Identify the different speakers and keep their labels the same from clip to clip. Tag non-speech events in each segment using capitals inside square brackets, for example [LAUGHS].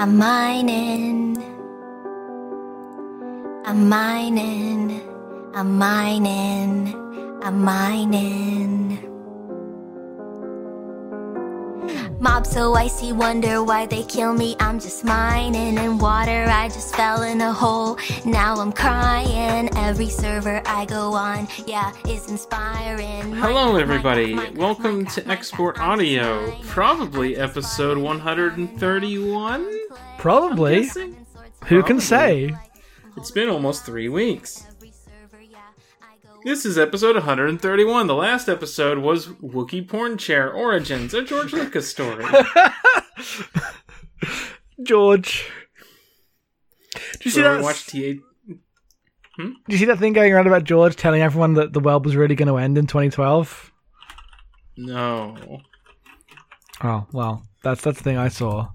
Speaker 1: I'm mining. I'm mining. I'm mining. I'm mining. Mob so icy, wonder why they kill me. I'm just mining in water. I just fell in a hole. Now I'm crying. Every server I go on, yeah, is inspiring.
Speaker 2: Hello, everybody. Welcome to Export Audio, probably episode 131.
Speaker 3: Probably.
Speaker 2: guessing?
Speaker 3: Who can
Speaker 2: Probably.
Speaker 3: say?
Speaker 2: It's been almost three weeks. This is episode 131. The last episode was Wookiee Porn Chair Origins, a George Lucas story. [LAUGHS]
Speaker 3: George. Did you see that?
Speaker 2: watched TA. Hmm?
Speaker 3: Did you see that thing going around about George telling everyone that the world was really going to end in 2012?
Speaker 2: No.
Speaker 3: Oh well, that's that's the thing I saw.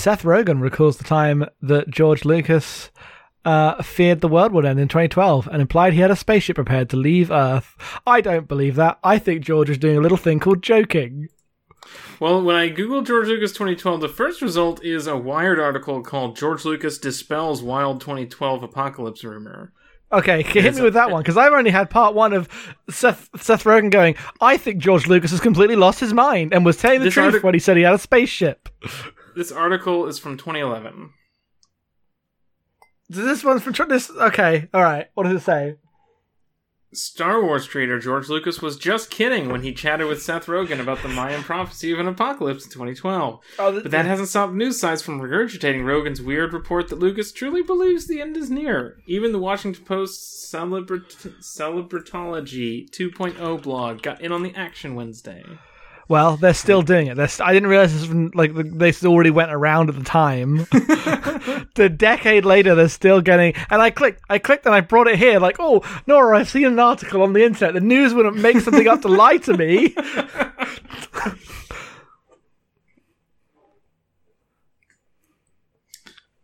Speaker 3: Seth Rogen recalls the time that George Lucas uh, feared the world would end in 2012 and implied he had a spaceship prepared to leave Earth. I don't believe that. I think George is doing a little thing called joking.
Speaker 2: Well, when I googled George Lucas 2012, the first result is a Wired article called George Lucas Dispels Wild 2012 Apocalypse Rumor.
Speaker 3: Okay, hit me with that one because I've only had part one of Seth Seth Rogen going. I think George Lucas has completely lost his mind and was telling the
Speaker 2: This
Speaker 3: truth
Speaker 2: artic-
Speaker 3: when he said he had a spaceship.
Speaker 2: This article is from 2011.
Speaker 3: This one's from this. Okay, all right. What does it say?
Speaker 2: Star Wars creator George Lucas was just kidding when he chatted with Seth Rogen about the Mayan prophecy of an apocalypse in 2012.
Speaker 3: Oh,
Speaker 2: But that hasn't stopped news sites from regurgitating Rogen's weird report that Lucas truly believes the end is near. Even the Washington Post Celebrit- Celebritology 2.0 blog got in on the action Wednesday.
Speaker 3: Well, they're still doing it. They're st- I didn't realize this was like they already went around at the time. [LAUGHS] the decade later, they're still getting. And I clicked, I clicked, and I brought it here. Like, oh, Nora, I've seen an article on the internet. The news wouldn't make something up to lie to me. [LAUGHS]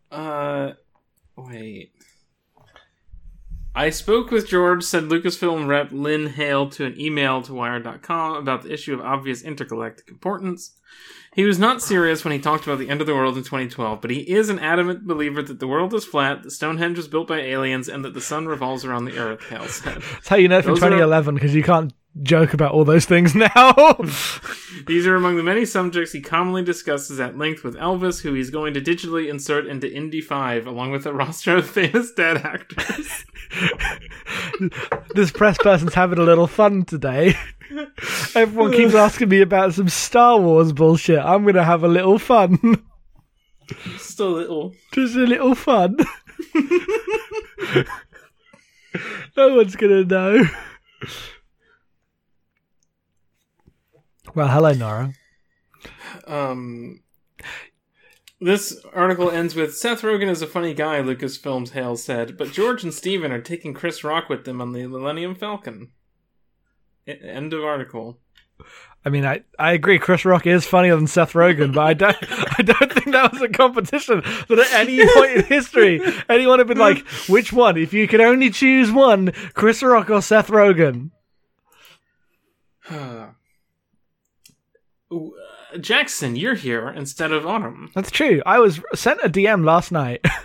Speaker 2: Uh, wait. I spoke with George, said Lucasfilm rep Lynn Hale to an email to Wired.com about the issue of obvious intergalactic importance. He was not serious when he talked about the end of the world in 2012, but he is an adamant believer that the world is flat, that Stonehenge was built by aliens, and that the sun revolves around the earth, Hale said.
Speaker 3: That's how you know from
Speaker 2: Those
Speaker 3: 2011 because you can't joke about all those things [LAUGHS] now. [LAUGHS]
Speaker 2: These are among the many subjects he commonly discusses at length with Elvis, who he's going to digitally insert into Indy 5, along with a roster of famous dead actors.
Speaker 3: this press person's having a little fun today. Everyone keeps asking me about some Star Wars bullshit. I'm gonna have a little fun.
Speaker 2: Just a little.
Speaker 3: Just a little fun. [LAUGHS] no one's gonna know. Well, hello, Nora.
Speaker 2: Um, this article ends with Seth Rogen is a funny guy, Lucasfilms Hale said, but George and Steven are taking Chris Rock with them on the Millennium Falcon. End of article.
Speaker 3: I mean, I, I agree. Chris Rock is funnier than Seth Rogen, but I don't [LAUGHS] I don't think that was a competition that at any [LAUGHS] point in history anyone had been like, which one? If you could only choose one, Chris Rock or Seth Rogen. [SIGHS]
Speaker 2: Uh, Jackson, you're here instead of Autumn.
Speaker 3: That's true. I was sent a DM last night. [LAUGHS]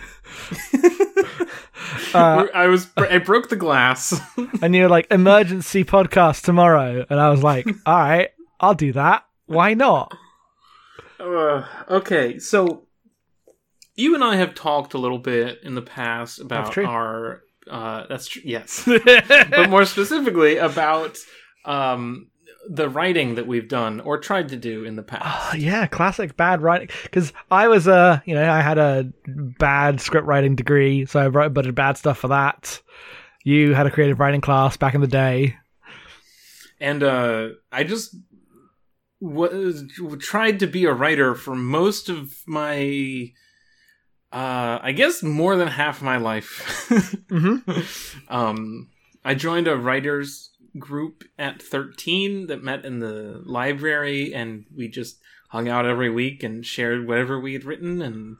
Speaker 3: [LAUGHS] uh,
Speaker 2: I was I broke the glass. [LAUGHS]
Speaker 3: and you're like emergency podcast tomorrow and i was like all right i'll do that why not
Speaker 2: Uh, okay, so you and I have talked a little bit in the past about our uh, that's true. Yes, but more specifically about um, the writing that we've done or tried to do in the past.
Speaker 3: Oh, yeah classic bad writing because i was uh you know i had a bad script writing degree so i wrote a bunch of bad stuff for that you had a creative writing class back in the day
Speaker 2: and uh, I just was tried to be a writer for most of my. Uh, I guess more than half my life. [LAUGHS]
Speaker 3: mm-hmm.
Speaker 2: um, I joined a writers group at 13 that met in the library, and we just hung out every week and shared whatever we had written, and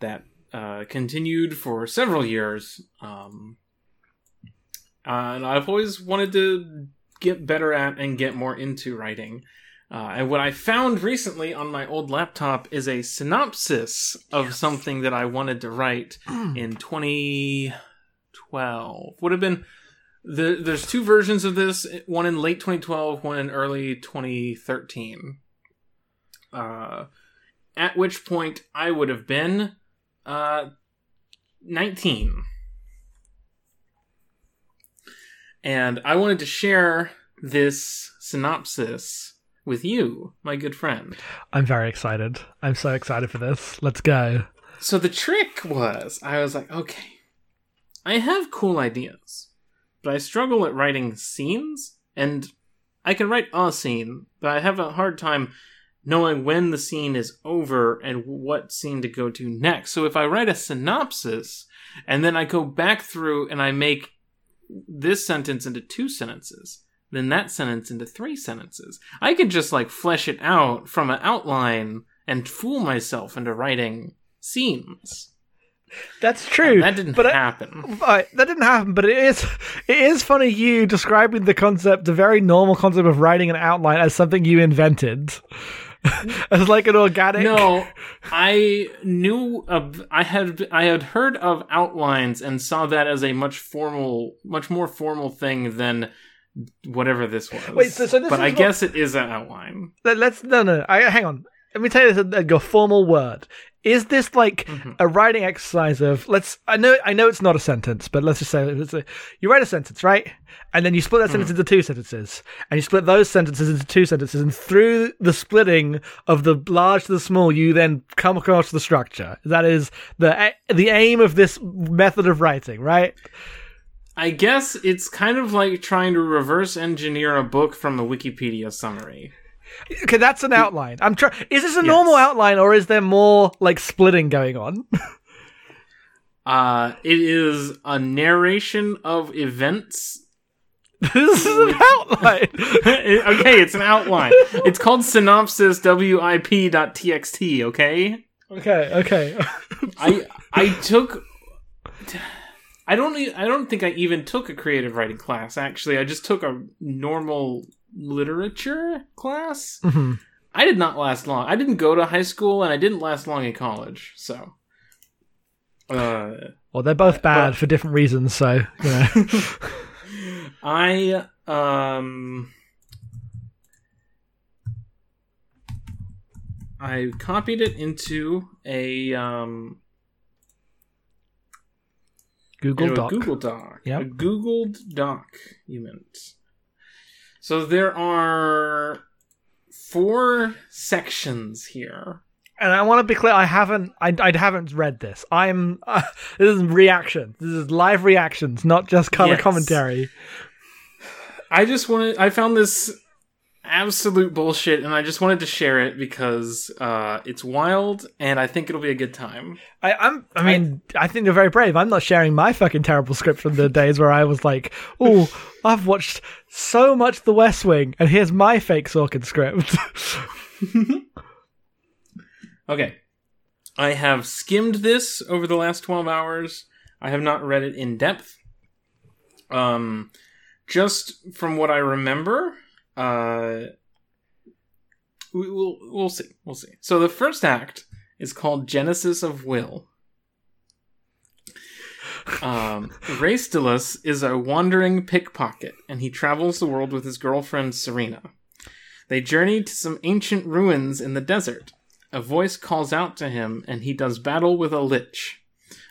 Speaker 2: that uh, continued for several years. Um, and I've always wanted to get better at and get more into writing. Uh, and what I found recently on my old laptop is a synopsis of something that I wanted to write in 2012. Would have been the, there's two versions of this, one in late 2012, one in early 2013. Uh, at which point I would have been uh, 19. And I wanted to share this synopsis with you, my good friend.
Speaker 3: I'm very excited. I'm so excited for this. Let's go.
Speaker 2: So the trick was, I was like, okay, I have cool ideas, but I struggle at writing scenes, and I can write a scene, but I have a hard time knowing when the scene is over and what scene to go to next. So if I write a synopsis, and then I go back through and I make this sentence into two sentences, then that sentence into three sentences. I could just like flesh it out from an outline and fool myself into writing scenes.
Speaker 3: That's true.
Speaker 2: that didn't
Speaker 3: but I-
Speaker 2: happen.
Speaker 3: Right, that didn't happen, but it is it is funny you describing the concept, the very normal concept of writing an outline as something you invented. [LAUGHS] as like an organic
Speaker 2: No, I knew of. I had I had heard of outlines and saw that as a much formal, much more formal thing than whatever this was.
Speaker 3: Wait, so- so this
Speaker 2: but I
Speaker 3: what-
Speaker 2: guess it is an outline.
Speaker 3: Let, us no no. I, hang on. Let me tell you this uh, a, a formal word. Is this like
Speaker 2: Mm-hmm.
Speaker 3: a writing exercise of let's? I know I know it's not a sentence, but let's just say a, you write a sentence, right? And then you split that
Speaker 2: Mm.
Speaker 3: sentence into two sentences, and you split those sentences into two sentences, and through the splitting of the large to the small, you then come across the structure. That is the the aim of this method of writing, right?
Speaker 2: I guess it's kind of like trying to reverse engineer a book from a Wikipedia summary.
Speaker 3: Okay, that's an outline. I'm trying. Is this a normal outline, or is there more like splitting going on? [LAUGHS]
Speaker 2: Uh, it is a narration of events [LAUGHS]
Speaker 3: this is an outline. [LAUGHS]
Speaker 2: okay, it's an outline. It's called synopsis wip.txt, okay?
Speaker 3: Okay, okay.
Speaker 2: I I took I don't I don't think I even took a creative writing class actually. I just took a normal literature class.
Speaker 3: Mhm.
Speaker 2: I did not last long. I didn't go to high school and I didn't last long in college. So uh
Speaker 3: Well, they're both bad for different reasons, so you know. [LAUGHS] [LAUGHS]
Speaker 2: I um I copied it into a um
Speaker 3: Google
Speaker 2: into
Speaker 3: Doc.
Speaker 2: a Google Doc.
Speaker 3: Yep.
Speaker 2: A Googled Doc, you meant. So there are four sections here.
Speaker 3: And I want to be clear, I haven't, I, I haven't read this. I'm, uh, [LAUGHS] this is reaction. This is live reactions, not just color
Speaker 2: Yes.
Speaker 3: commentary.
Speaker 2: I just wanted I found this absolute bullshit and I just wanted to share it because uh it's wild and I think it'll be a good time.
Speaker 3: I, I'm, I mean, I, think you're very brave. I'm not sharing my fucking terrible script from the days where I was like, oh, I've watched so much The West Wing, and here's my fake Sorkin script. [LAUGHS]
Speaker 2: Okay. I have skimmed this over the last 12 hours. I have not read it in depth. Um just from what I remember, uh we, we'll we'll see. We'll see. So the first act is called Genesis of Will. Um, Raestalus is a wandering pickpocket, and he travels the world with his girlfriend Serena. They journey to some ancient ruins in the desert. A voice calls out to him, and he does battle with a lich.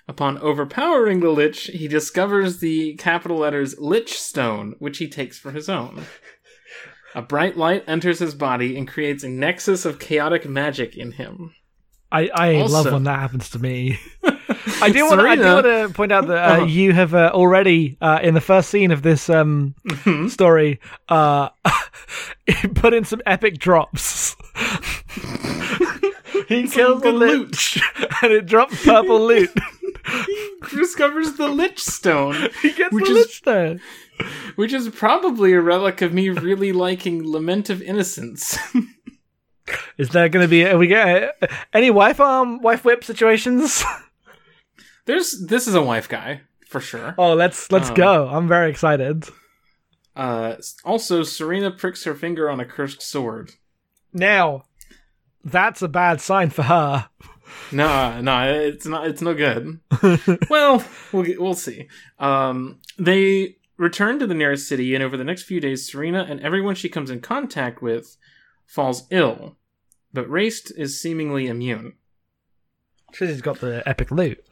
Speaker 2: Upon overpowering the lich, he discovers the capital letters Lich Stone, which he takes for his own. A bright light enters his body and creates a nexus of chaotic magic in him.
Speaker 3: I, I love when that happens to me. [LAUGHS] I do want. I do want to point out that uh,
Speaker 2: Uh-huh.
Speaker 3: you have uh, already uh, in the first scene of this um,
Speaker 2: Mm-hmm.
Speaker 3: story uh, [LAUGHS] put in some epic drops. [LAUGHS] he kills the
Speaker 2: loot.
Speaker 3: lich, and it drops purple loot.
Speaker 2: He discovers the Lich Stone,
Speaker 3: he gets the lich there. [LAUGHS]
Speaker 2: which is probably a relic of me really liking Lament of Innocence. [LAUGHS]
Speaker 3: Is that going to be? Are we get any wife arm, wife whip situations? [LAUGHS]
Speaker 2: There's this is a wife guy for sure.
Speaker 3: oh, let's let's
Speaker 2: Um,
Speaker 3: go! I'm very excited.
Speaker 2: Uh, also, Serena pricks her finger on a cursed sword.
Speaker 3: Now, that's a bad sign for her.
Speaker 2: No, no, it's not. It's no good. well, we'll we'll see. Um, they return to the nearest city, and over the next few days, Serena and everyone she comes in contact with falls ill, but Raced is seemingly immune.
Speaker 3: She's got the epic loot.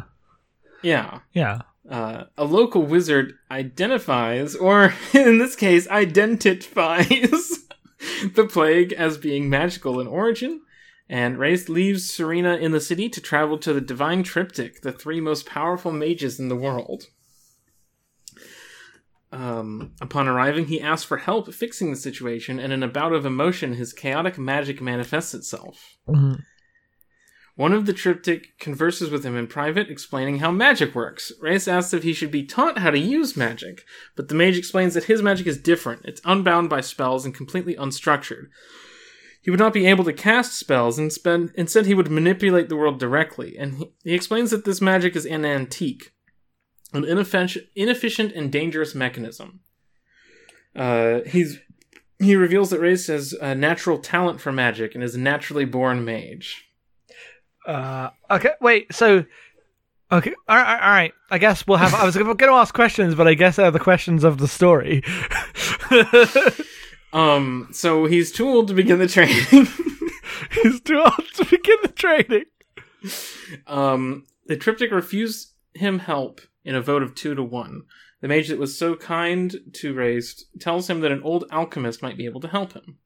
Speaker 2: Yeah.
Speaker 3: Yeah.
Speaker 2: Uh, a local wizard identifies, or [LAUGHS] in this case, identifies [LAUGHS] the plague as being magical in origin, and Race leaves Serena in the city to travel to the Divine Triptych, the three most powerful mages in the world. Um, upon arriving, he asks for help fixing the situation, and in a bout of emotion, his chaotic magic manifests itself.
Speaker 3: Mhm.
Speaker 2: One of the triptych converses with him in private, explaining how magic works. Reyes asks if he should be taught how to use magic, but the mage explains that his magic is different. It's unbound by spells and completely unstructured. He would not be able to cast spells, and spend, instead he would manipulate the world directly. And he, he explains that this magic is an antique, an inefficient, inefficient and dangerous mechanism. Uh, he's he reveals that Reyes has a natural talent for magic and is a naturally born mage.
Speaker 3: Uh, okay, wait. So, okay, all right, all right. I guess we'll have. I was going to ask questions, but I guess they're the questions of the story. [LAUGHS]
Speaker 2: Um, so he's too old to begin the training. [LAUGHS]
Speaker 3: He's too old to begin the training.
Speaker 2: um, the triptych refused him help in a vote of two to one. The mage that was so kind to Race tells him that an old alchemist might be able to help him.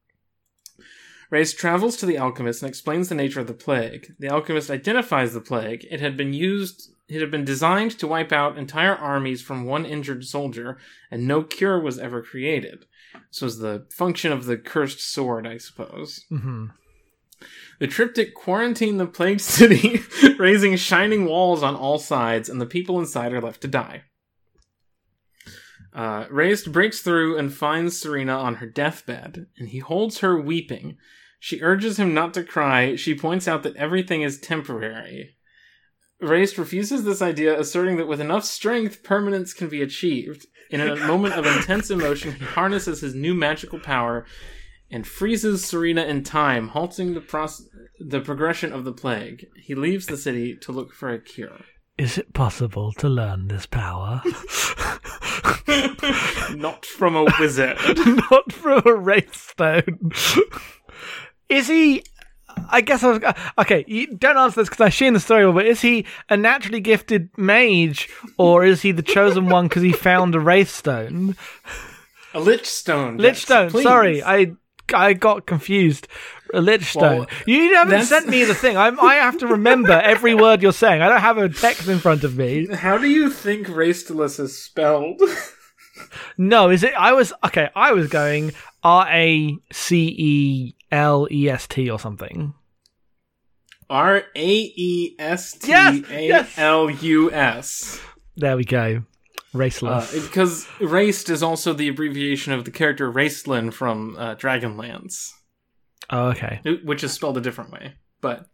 Speaker 2: Race travels to the alchemist and explains the nature of the plague. The alchemist identifies the plague. It had been used it had been designed to wipe out entire armies from one injured soldier, and no cure was ever created. This was the function of the cursed sword, I suppose.
Speaker 3: Mm-hmm.
Speaker 2: The triptych quarantine the plagued [LAUGHS] city, raising shining walls on all sides, and the people inside are left to die. Uh, Raised breaks through and finds Serena on her deathbed, and he holds her weeping. She urges him not to cry. She points out that everything is temporary. Raised refuses this idea, asserting that with enough strength, permanence can be achieved. In a moment of intense emotion, he harnesses his new magical power and freezes Serena in time, halting the, pros- the progression of the plague. He leaves the city to look for a cure.
Speaker 3: Is it possible to learn this power? [LAUGHS] [LAUGHS]
Speaker 2: Not from a wizard. [LAUGHS]
Speaker 3: Not from a wraithstone. Is he? I guess I was okay. You don't answer this because I've seen the story, but is he a naturally gifted mage, or is he the chosen one because he found a wraithstone?
Speaker 2: A lich stone. yes,
Speaker 3: Lichstone.
Speaker 2: please.
Speaker 3: Sorry, I I got confused. Lichstone.
Speaker 2: Well,
Speaker 3: you haven't
Speaker 2: that's-
Speaker 3: sent me the thing. I'm, I have to remember every word you're saying. I don't have a text in front of me.
Speaker 2: How do you think Raestalus is spelled? [LAUGHS]
Speaker 3: No, is it? I was okay. I was going R A C E L E S T or something.
Speaker 2: R A E S T A. L U S.
Speaker 3: There we go. Raceless.
Speaker 2: Because Raced is also the abbreviation of the character Raistlin from uh, Dragonlance.
Speaker 3: oh, okay.
Speaker 2: which is spelled a different way. But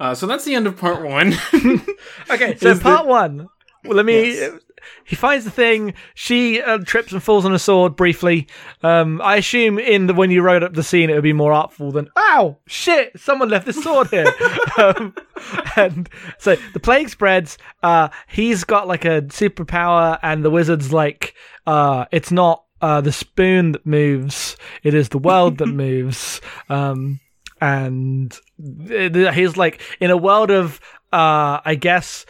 Speaker 2: uh, so that's the end of part one. [LAUGHS] [LAUGHS]
Speaker 3: Okay, so part
Speaker 2: the-
Speaker 3: one. Well, let me.
Speaker 2: Yes.
Speaker 3: He finds the thing. She uh, trips and falls on a sword briefly. Um, I assume in the when you wrote up the scene, it would be more artful than "Ow, shit! Someone left this sword here." [LAUGHS] um, and so the plague spreads. Uh, he's got like a superpower, and the wizard's like, uh, "It's not uh, the spoon that moves; it is the world that [LAUGHS] moves." Um, and th- he's like in a world of uh i guess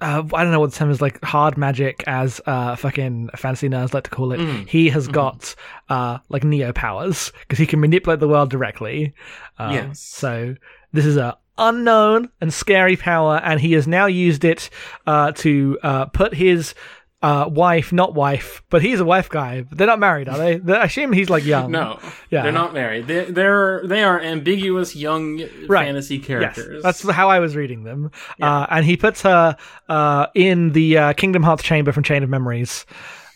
Speaker 3: uh, I don't know what the term is like hard magic as uh fucking fantasy nerds like to call it. He has got uh like neo powers because he can manipulate the world directly. Um,
Speaker 2: Yes.
Speaker 3: So this is a unknown and scary power, and he has now used it uh to uh put his uh wife, not wife, but he's a wife guy. They're not married, are they? They- I assume he's like young.
Speaker 2: no,
Speaker 3: Yeah.
Speaker 2: they're not married. They're, they're they are ambiguous young
Speaker 3: Right.
Speaker 2: fantasy
Speaker 3: Yes,
Speaker 2: characters.
Speaker 3: that's how I was reading them. Uh, and he puts her uh, in the uh, Kingdom Hearts chamber from Chain of Memories.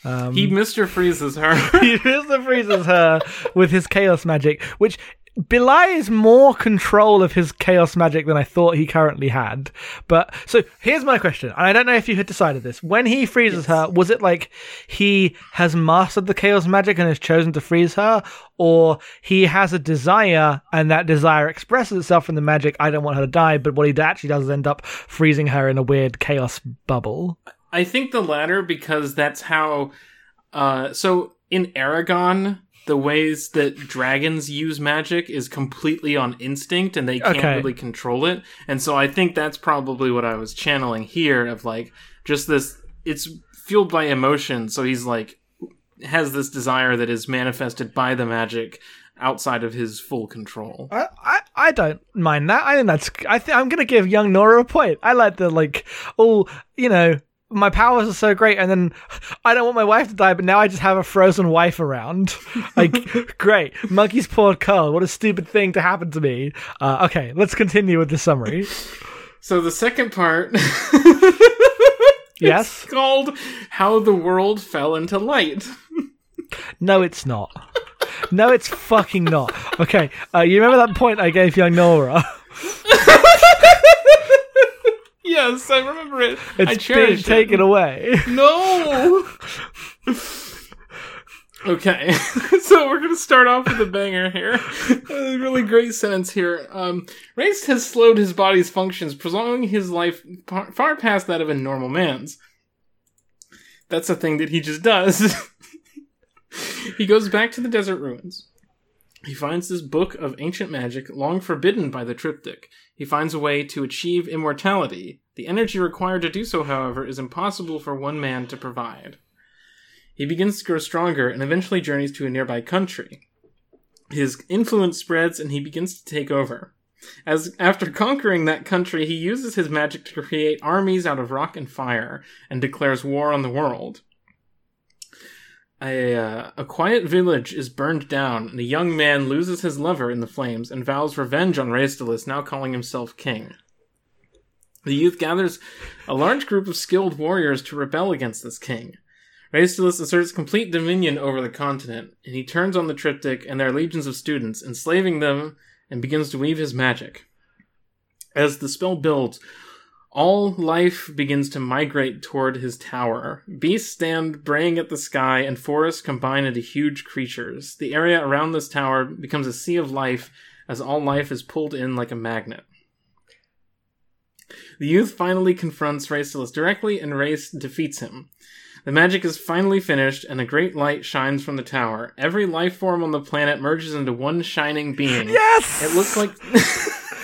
Speaker 3: Um,
Speaker 2: he Mister freezes her. [LAUGHS]
Speaker 3: he Mr. freezes her with his chaos magic, which belies more control of his chaos magic than I thought he currently had. But so here's my question, and I don't know if you had decided this. When he freezes her, was it like he has mastered the chaos magic and has chosen to freeze her, or he has a desire and that desire expresses itself in the magic? I don't want her to die, but what he actually does is end up freezing her in a weird chaos bubble.
Speaker 2: I think the latter because that's how. Uh, so in Eragon, the ways that dragons use magic is completely on instinct and they can't
Speaker 3: Okay.
Speaker 2: really control it. And so I think that's probably what I was channeling here of like just this it's fueled by emotion. So he's like has this desire that is manifested by the magic outside of his full control.
Speaker 3: I, I, I don't mind that. I think that's. I think I'm gonna give young Nora a point. I like the like. Oh, you know, my powers are so great, and then [LAUGHS] I don't want my wife to die, but now I just have a frozen wife around. [LAUGHS] Like, [LAUGHS] great. Monkey's paw curl. What a stupid thing to happen to me. Uh, okay, let's continue with the summary.
Speaker 2: So the second part
Speaker 3: Yes.
Speaker 2: called How the World Fell into Light.
Speaker 3: No, it's not. No, it's fucking not. Okay, uh, you remember that point I gave young Nora?
Speaker 2: Yes, I remember it. I
Speaker 3: It's being
Speaker 2: cherish it.
Speaker 3: taken away.
Speaker 2: No. [LAUGHS] okay, [LAUGHS] so we're gonna start off with a banger here. [LAUGHS] A really great sentence here. Um, Race has slowed his body's functions, prolonging his life par- far past that of a normal man's. That's a thing that he just does. he goes back to the desert ruins. He finds this book of ancient magic, long forbidden by the triptych. He finds a way to achieve immortality. The energy required to do so, however, is impossible for one man to provide. He begins to grow stronger and eventually journeys to a nearby country. His influence spreads and he begins to take over. As after conquering that country, he uses his magic to create armies out of rock and fire and declares war on the world. A, uh, a quiet village is burned down, and a young man loses his lover in the flames and vows revenge on Raistless, now calling himself king. The youth gathers a large group of skilled warriors to rebel against this king. Raistless asserts complete dominion over the continent, and he turns on the triptych and their legions of students, enslaving them, and begins to weave his magic. As the spell builds, all life begins to migrate toward his tower. Beasts stand braying at the sky, and forests combine into huge creatures. The area around this tower becomes a sea of life as all life is pulled in like a magnet. The youth finally confronts Raceless directly, and Race defeats him. The magic is finally finished, and a great light shines from the tower. Every life form on the planet merges into one shining being.
Speaker 3: Yes.
Speaker 2: It looks like [LAUGHS]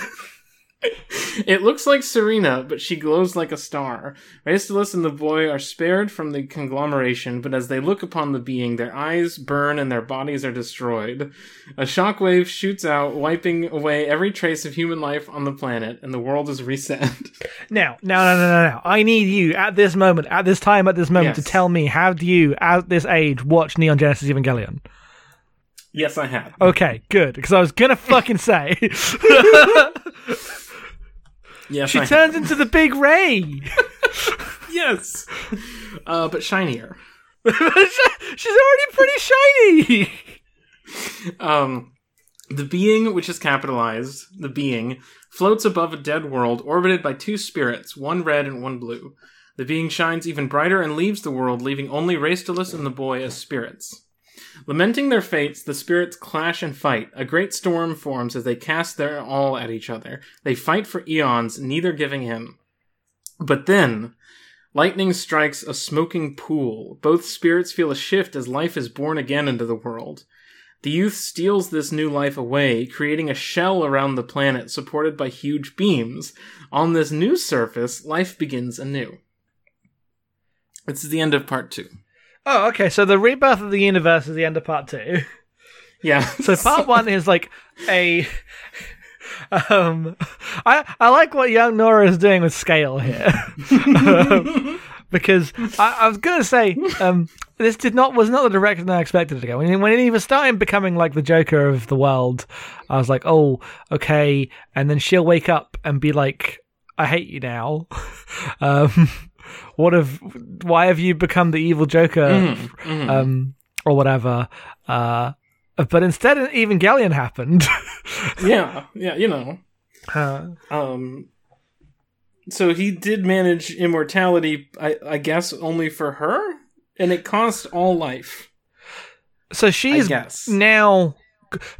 Speaker 2: It looks like Serena, but she glows like a star. Raistless and the boy are spared from the conglomeration, but as they look upon the being, their eyes burn and their bodies are destroyed. A shockwave shoots out, wiping away every trace of human life on the planet, and the world is reset. [LAUGHS]
Speaker 3: Now, now, no, no, no, no. I need you at this moment, at this time, at this moment,
Speaker 2: Yes.
Speaker 3: to tell me have you, at this age, watched Neon Genesis Evangelion?
Speaker 2: yes, I have.
Speaker 3: Okay, good, because I was gonna fucking say [LAUGHS]
Speaker 2: Yes,
Speaker 3: she turns into the big
Speaker 2: Rei. [LAUGHS] Yes. Uh, but shinier. [LAUGHS]
Speaker 3: She's already pretty shiny.
Speaker 2: Um, the being, which is capitalized, the being, floats above a dead world orbited by two spirits, one red and one blue. The being shines even brighter and leaves the world, leaving only Raistless and the boy as spirits. Lamenting their fates, the spirits clash and fight. A great storm forms as they cast their all at each other. They fight for eons, neither giving in. But then, lightning strikes a smoking pool. Both spirits feel a shift as life is born again into the world. The youth steals this new life away, creating a shell around the planet supported by huge beams. On this new surface, life begins anew. This is the end of part two.
Speaker 3: Oh, okay. So the rebirth of the universe is the end of part two.
Speaker 2: Yeah. [LAUGHS]
Speaker 3: So part one is like a. Um, I I like what young Nora is doing with scale here, [LAUGHS] Um, because I, I was gonna say um, this did not was not the direction I expected it to go. When he, when he was starting becoming like the Joker of the world, I was like, oh, okay, and then she'll wake up and be like, I hate you now. [LAUGHS] um, what have why have you become the evil Joker?
Speaker 2: Mhm.
Speaker 3: um, or whatever. Uh, but instead, an Evangelion happened. [LAUGHS]
Speaker 2: yeah, yeah, you know.
Speaker 3: Uh,
Speaker 2: Um, so he did manage immortality, I, I guess, only for her, and it cost all life.
Speaker 3: so she's now.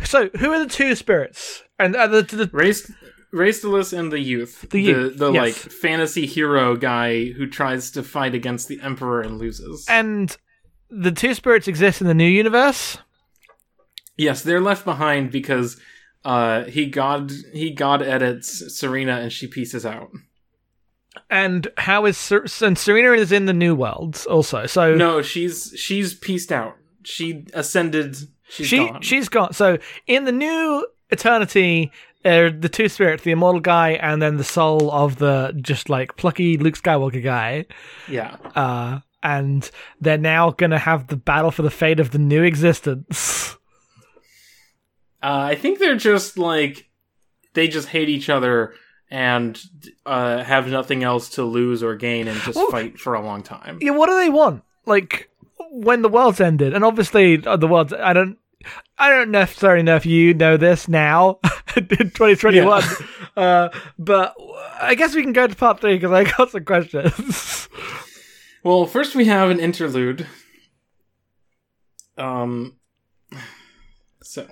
Speaker 3: So who are the two spirits? And uh, the, the,
Speaker 2: Race, Raestalus and the youth,
Speaker 3: The youth,
Speaker 2: the,
Speaker 3: yes.
Speaker 2: like fantasy hero guy who tries to fight against the emperor and loses.
Speaker 3: and the two spirits exist in the new universe.
Speaker 2: yes, they're left behind because uh, he god he god edits Serena and she pieces out.
Speaker 3: And how is Ser- and Serena is in the new world also. So
Speaker 2: No, she's she's pieced out. She ascended. She's
Speaker 3: she
Speaker 2: gone.
Speaker 3: she's gone. So in the new eternity, uh, the two spirits, the immortal guy, and then the soul of the just like plucky Luke Skywalker guy.
Speaker 2: yeah.
Speaker 3: Uh, and they're now gonna have the battle for the fate of the new existence.
Speaker 2: Uh, I think they're just like they just hate each other and uh, have nothing else to lose or gain and just
Speaker 3: Well-
Speaker 2: fight for a long time.
Speaker 3: Yeah, what do they want? Like when the world's ended, and obviously uh, the world's. I don't. I don't necessarily know if you know this now [LAUGHS] in 2021, uh, but I guess we can go to part three because I got some questions. [LAUGHS]
Speaker 2: Well, first we have an interlude. Um, so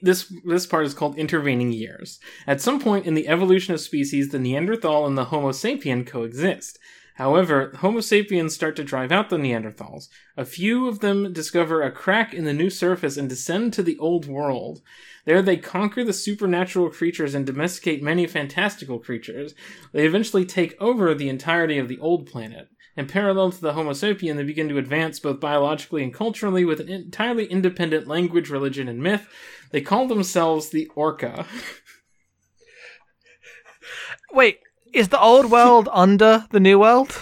Speaker 2: this this part is called intervening years. At some point in the evolution of species, the Neanderthal and the Homo sapien coexist. However, Homo sapiens start to drive out the Neanderthals. A few of them discover a crack in the new surface and descend to the old world. There they conquer the supernatural creatures and domesticate many fantastical creatures. They eventually take over the entirety of the old planet. In parallel to the Homo sapien, they begin to advance both biologically and culturally with an entirely independent language, religion, and myth. They call themselves the Orca. [LAUGHS]
Speaker 3: Wait, is the old world under the new world?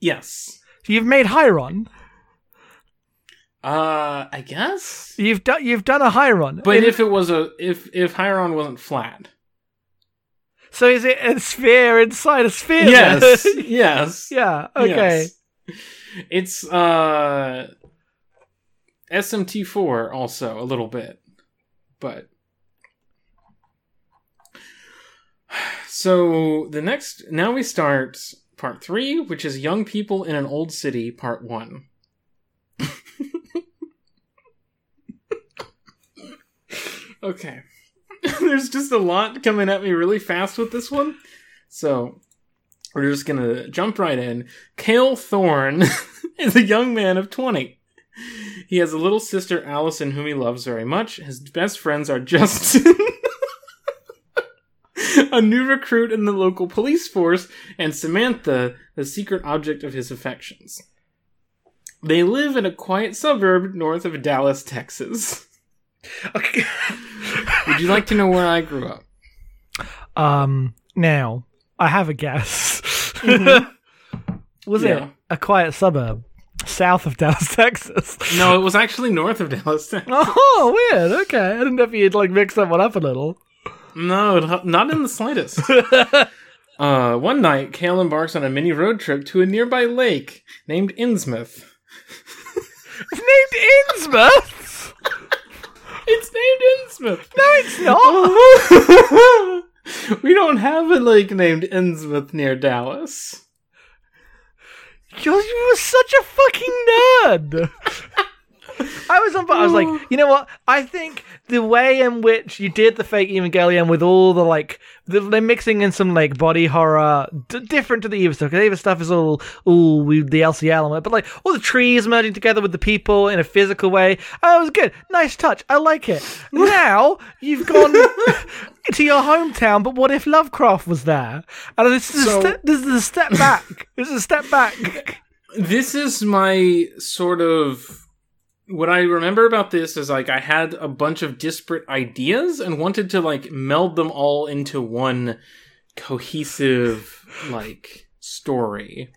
Speaker 2: yes.
Speaker 3: You've made Hyron.
Speaker 2: Uh, I guess.
Speaker 3: You've done. You've done a Hyron.
Speaker 2: But
Speaker 3: In-
Speaker 2: if it was a if if Hyron wasn't flat,
Speaker 3: so, is it a sphere inside a sphere?
Speaker 2: yes, [LAUGHS] yes,
Speaker 3: yeah. Okay.
Speaker 2: yes. It's uh SMT four also a little bit, but so the next now we start part three, which is young people in an old city, part one. [LAUGHS] okay. [LAUGHS] There's just a lot coming at me really fast with this one. So we're just gonna jump right in. Kale Thorne [LAUGHS] is a young man of 20. He has a little sister, Allison, whom he loves very much. His best friends are Justin, [LAUGHS] a new recruit in the local police force, and Samantha, the secret object of his affections. They live in a quiet suburb north of Dallas, Texas.
Speaker 3: Okay. [LAUGHS]
Speaker 2: Would you like to know where I grew up?
Speaker 3: Um. Now, I have a guess. [LAUGHS] Was it a quiet suburb south of Dallas, Texas?
Speaker 2: No, it was actually north of Dallas, Texas.
Speaker 3: Oh, weird. Okay, I didn't know if you'd like mix that one up a little.
Speaker 2: No, not- in the slightest. [LAUGHS] uh, one night, Kale embarks on a mini road trip to a nearby lake named Innsmouth.
Speaker 3: It's named Innsmouth. [LAUGHS]
Speaker 2: It's named Innsmouth.
Speaker 3: No, it's not. [LAUGHS]
Speaker 2: we don't have a lake named Innsmouth near Dallas.
Speaker 3: You're, you were such a fucking nerd. [LAUGHS] I was on, I was like, you know what? I think the way in which you did the fake Evangelion with all the like, the, they're mixing in some like body horror, d- different to the Eva stuff. Because Eva stuff is all, ooh, with the LCL element, but like all the trees merging together with the people in a physical way. Oh, it was good, nice touch. I like it. [LAUGHS] now you've gone [LAUGHS] to your hometown, but what if Lovecraft was there? And this is
Speaker 2: So-
Speaker 3: a step, this is a step back. this is a step back.
Speaker 2: This is my sort of. What I remember about this is like I had a bunch of disparate ideas and wanted to like meld them all into one cohesive like story.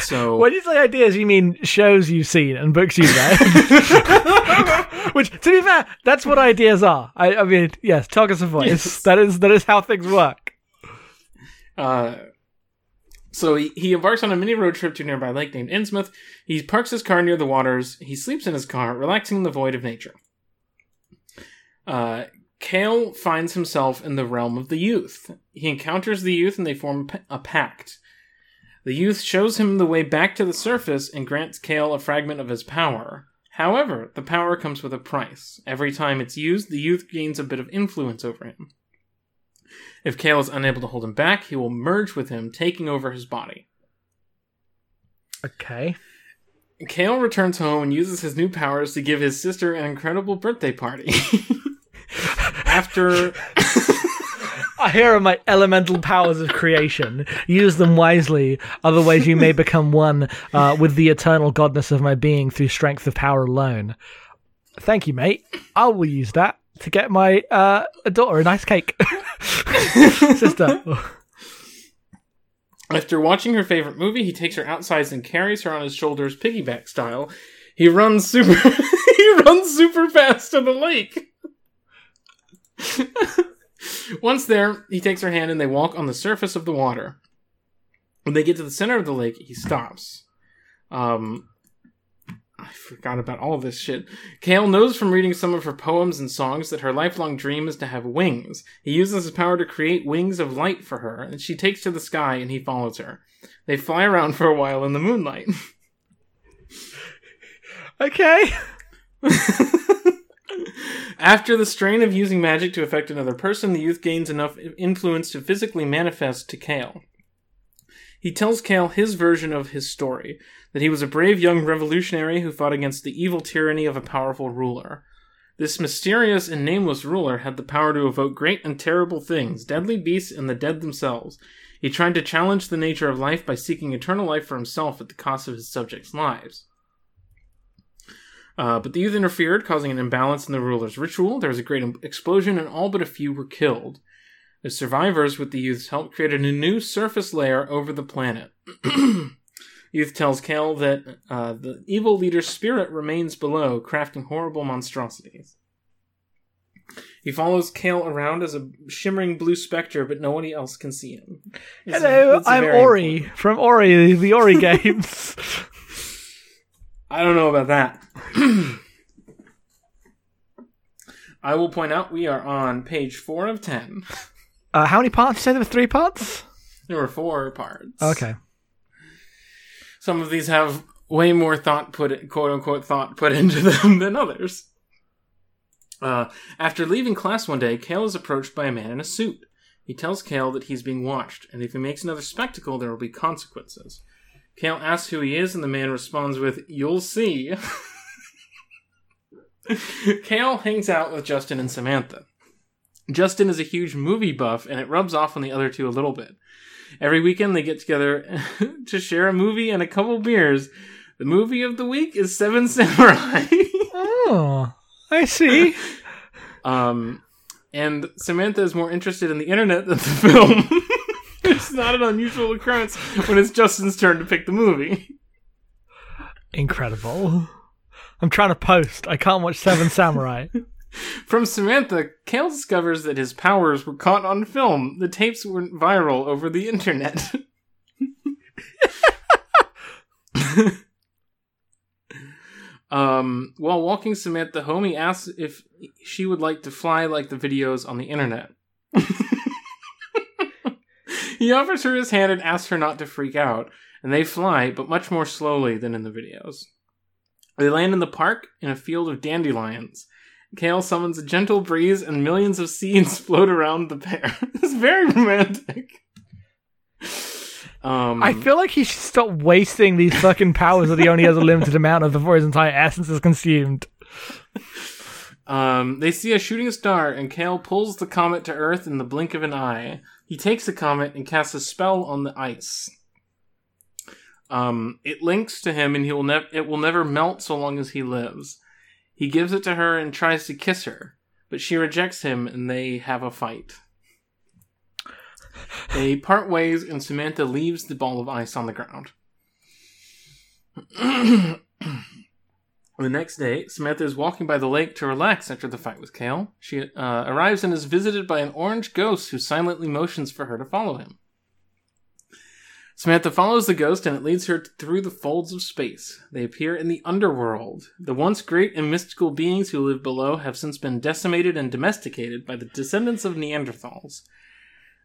Speaker 2: So [LAUGHS]
Speaker 3: When you say ideas, you mean shows you've seen and books you've read. [LAUGHS] Which, to be fair, that's what ideas are. I, I mean, yes, talk us a voice.
Speaker 2: Yes.
Speaker 3: That is that is how things work.
Speaker 2: Uh, So he, he embarks on a mini road trip to a nearby lake named Innsmouth. He parks his car near the waters. He sleeps in his car, relaxing in the void of nature. Uh, Kale finds himself in the realm of the youth. He encounters the youth and they form a pact. The youth shows him the way back to the surface and grants Kale a fragment of his power. However, the power comes with a price. Every time it's used, the youth gains a bit of influence over him. If Kale is unable to hold him back, he will merge with him, taking over his body.
Speaker 3: Okay.
Speaker 2: Kale returns home and uses his new powers to give his sister an incredible birthday party. [LAUGHS] After [LAUGHS]
Speaker 3: Here are my elemental powers of creation. Use them wisely, otherwise you may become one uh, with the eternal godness of my being through strength of power alone. Thank you, mate. I will use that to get my uh, daughter a nice cake. [LAUGHS] [LAUGHS] Sister.
Speaker 2: After watching her favorite movie, he takes her outside and carries her on his shoulders, piggyback style. He runs super. [LAUGHS] he runs super fast to the lake. Once there, he takes her hand and they walk on the surface of the water. When they get to the center of the lake, he stops. Um, I forgot about all this shit. Kale knows from reading some of her poems and songs that her lifelong dream is to have wings. He uses his power to create wings of light for her, and she takes to the sky and he follows her. They fly around for a while in the moonlight. [LAUGHS]
Speaker 3: okay.
Speaker 2: After the strain of using magic to affect another person, the youth gains enough influence to physically manifest to Kale. He tells Kale his version of his story that he was a brave young revolutionary who fought against the evil tyranny of a powerful ruler. This mysterious and nameless ruler had the power to evoke great and terrible things, deadly beasts, and the dead themselves. He tried to challenge the nature of life by seeking eternal life for himself at the cost of his subjects' lives. Uh, but the youth interfered, causing an imbalance in the ruler's ritual. There was a great explosion, and all but a few were killed. The survivors, with the youth's help, created a new surface layer over the planet. [CLEARS THROAT] Youth tells Kale that uh, the evil leader's spirit remains below, crafting horrible monstrosities. He follows Kale around as a shimmering blue specter, but nobody else can see him. It's-
Speaker 3: Hello,
Speaker 2: it's
Speaker 3: I'm Ori
Speaker 2: important.
Speaker 3: from Ori, the Ori games. [LAUGHS]
Speaker 2: I don't know about that. [CLEARS THROAT] I will point out we are on page four of ten.
Speaker 3: Uh, how many parts? You said there were three parts?
Speaker 2: There were four parts.
Speaker 3: Okay.
Speaker 2: Some of these have way more thought put, quote unquote, thought put [LAUGHS] into them than others. Uh, after leaving class one day, Kale is approached by a man in a suit. He tells Kale that he's being watched, and if he makes another spectacle, there will be consequences. Kale asks who he is, and the man responds with, You'll see. [LAUGHS] Kale hangs out with Justin and Samantha. Justin is a huge movie buff, and it rubs off on the other two a little bit. Every weekend they get together [LAUGHS] to share a movie and a couple beers. The movie of the week is Seven [LAUGHS] Samurai.
Speaker 3: Oh, I see. [LAUGHS]
Speaker 2: um, and Samantha is more interested in the internet than the film. it's not an unusual occurrence when it's Justin's turn to pick the movie.
Speaker 3: Incredible. I'm trying to post. I can't watch Seven Samurai.
Speaker 2: From Samantha, Kale discovers that his powers were caught on film. The tapes went viral over the internet. [LAUGHS] um, while walking Samantha home, he asks if she would like to fly like the videos on the internet. [LAUGHS] he offers her his hand and asks her not to freak out, and they fly, but much more slowly than in the videos. They land in the park in a field of dandelions. Kale summons a gentle breeze and millions of seeds [LAUGHS] float around the pair. [LAUGHS] it's very romantic. Um,
Speaker 3: I feel like he should stop wasting these fucking powers that he only has a limited amount of before his entire essence is consumed.
Speaker 2: um, they see a shooting star, and Kale pulls the comet to Earth in the blink of an eye. He takes the comet and casts a spell on the ice. Um, it links to him, and he will never. It will never melt so long as he lives. He gives it to her and tries to kiss her, but she rejects him, and they have a fight. They part ways, and Samantha leaves the ball of ice on the ground. [CLEARS THROAT] the next day, Samantha is walking by the lake to relax after the fight with Kale. She uh, arrives and is visited by an orange ghost who silently motions for her to follow him. Samantha follows the ghost and it leads her through the folds of space. They appear in the underworld. The once great and mystical beings who live below have since been decimated and domesticated by the descendants of Neanderthals.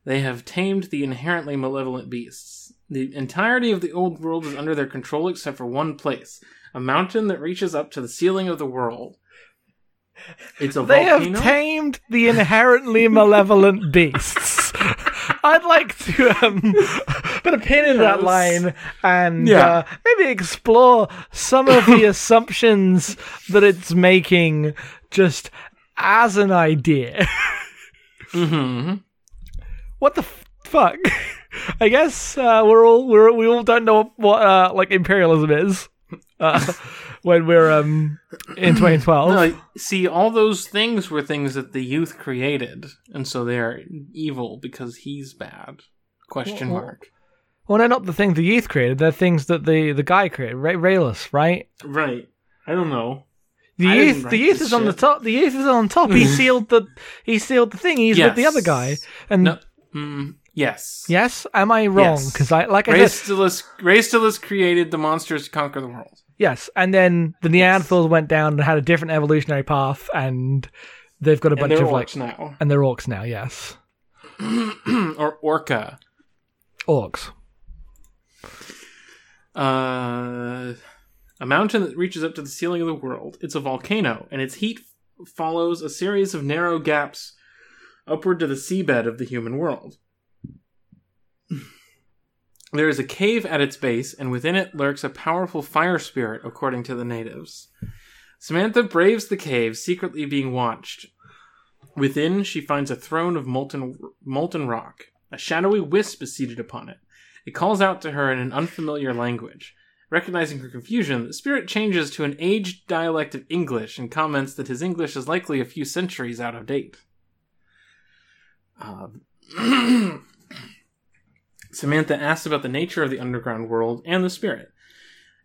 Speaker 2: They have tamed the inherently malevolent beasts. The entirety of the old world is under their control except for one place a mountain that reaches up to the ceiling of the world. It's a
Speaker 3: They
Speaker 2: volcano.
Speaker 3: have tamed the inherently malevolent beasts. [LAUGHS] I'd like to um, put a pin in that line and
Speaker 2: Yeah.
Speaker 3: uh, maybe explore some of the [LAUGHS] assumptions that it's making just as an idea. [LAUGHS]
Speaker 2: hmm
Speaker 3: what the f- fuck? [LAUGHS] I guess uh, we're all we're we all don't know what uh, like imperialism is uh, when we're um in 2012.
Speaker 2: No, see, all those things were things that the youth created, and so they are evil because he's bad. Question
Speaker 3: Well,
Speaker 2: mark.
Speaker 3: Well, they're not the things the youth created. They're things that the the guy created, Ray- Rayless, right?
Speaker 2: Right. I don't know.
Speaker 3: The
Speaker 2: I
Speaker 3: youth, the youth
Speaker 2: this
Speaker 3: is on the top. The youth is on top. He sealed the he sealed the thing. He's with the other guy. And
Speaker 2: No. Mm, yes.
Speaker 3: yes, am I wrong?
Speaker 2: Yes.
Speaker 3: Because I like I said,
Speaker 2: Raestalus, Raestalus created the monsters to conquer the world.
Speaker 3: yes. And then the Neanderthals went down and had a different evolutionary path, and they've got a bunch of like
Speaker 2: orcs now.
Speaker 3: and they're orcs now. Yes, [CLEARS THROAT]
Speaker 2: or orca.
Speaker 3: orcs.
Speaker 2: Uh, a mountain that reaches up to the ceiling of the world. It's a volcano, and its heat follows a series of narrow gaps upward to the seabed of the human world. There is a cave at its base, and within it lurks a powerful fire spirit, according to the natives. Samantha braves the cave, secretly being watched. Within, she finds a throne of molten molten rock. A shadowy wisp is seated upon it. It calls out to her in an unfamiliar language. Recognizing her confusion, the spirit changes to an aged dialect of English and comments that his English is likely a few centuries out of date. Uh, [CLEARS THROAT] Samantha asks about the nature of the underground world and the spirit.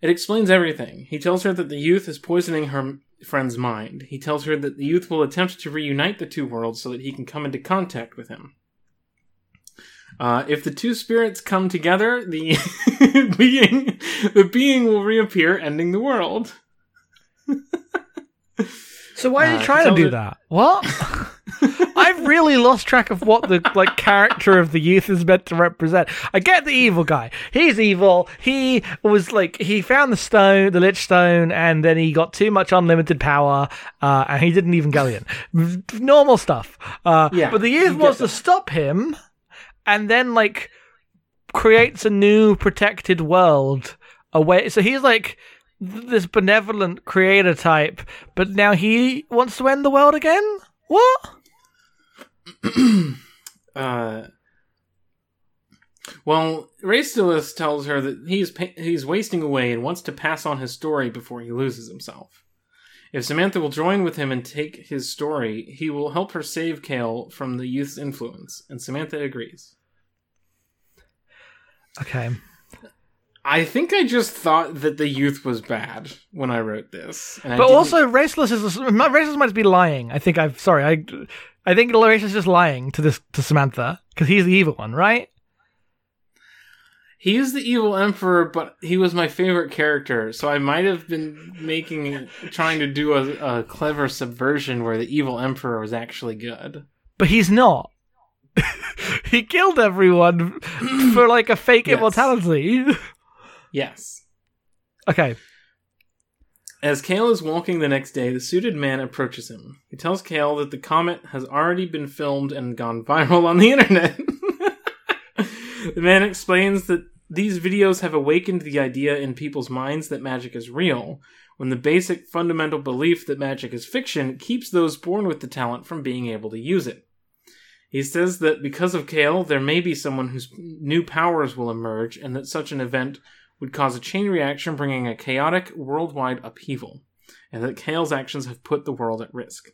Speaker 2: It explains everything. He tells her that the youth is poisoning her friend's mind. He tells her that the youth will attempt to reunite the two worlds so that he can come into contact with him. Uh, if the two spirits come together, the [LAUGHS] being the being will reappear, ending the world.
Speaker 3: So why are
Speaker 2: Uh,
Speaker 3: you trying to do
Speaker 2: her-
Speaker 3: that? What? [LAUGHS] I've really lost track of what the like character of the youth is meant to represent. I get the evil guy. He's evil. He was like he found the stone, the lich stone, and then he got too much unlimited power, uh, and he didn't even Galleon. Normal stuff. Uh,
Speaker 2: Yeah,
Speaker 3: but the youth wants to stop him, and then like creates a new protected world away. So he's like this benevolent creator type, but now he wants to end the world again. What? [CLEARS THROAT]
Speaker 2: Uh, well, Raestalus tells her that he's pa- he's wasting away and wants to pass on his story before he loses himself. If Samantha will join with him and take his story, he will help her save Kale from the youth's influence, and Samantha agrees.
Speaker 3: Okay.
Speaker 2: I think I just thought that the youth was bad when I wrote this. And
Speaker 3: But also, Raestalus is my Raestalus might be lying. I think I've sorry. I I think Raestalus is just lying to this to Samantha because he's the evil one, right?
Speaker 2: He is the evil emperor, but he was my favorite character, so I might have been making, trying to do a, a clever subversion where the evil emperor was actually good.
Speaker 3: But he's not. [LAUGHS] he killed everyone [CLEARS THROAT] for like a fake
Speaker 2: Yes.
Speaker 3: immortality.
Speaker 2: Yes.
Speaker 3: okay.
Speaker 2: As Kale is walking the next day, the suited man approaches him. He tells Kale that the comet has already been filmed and gone viral on the [LAUGHS] internet. [LAUGHS] the man explains that these videos have awakened the idea in people's minds that magic is real, when the basic fundamental belief that magic is fiction keeps those born with the talent from being able to use it. He says that because of Kale, there may be someone whose new powers will emerge, and that such an event would cause a chain reaction bringing a chaotic worldwide upheaval, and that Kale's actions have put the world at risk.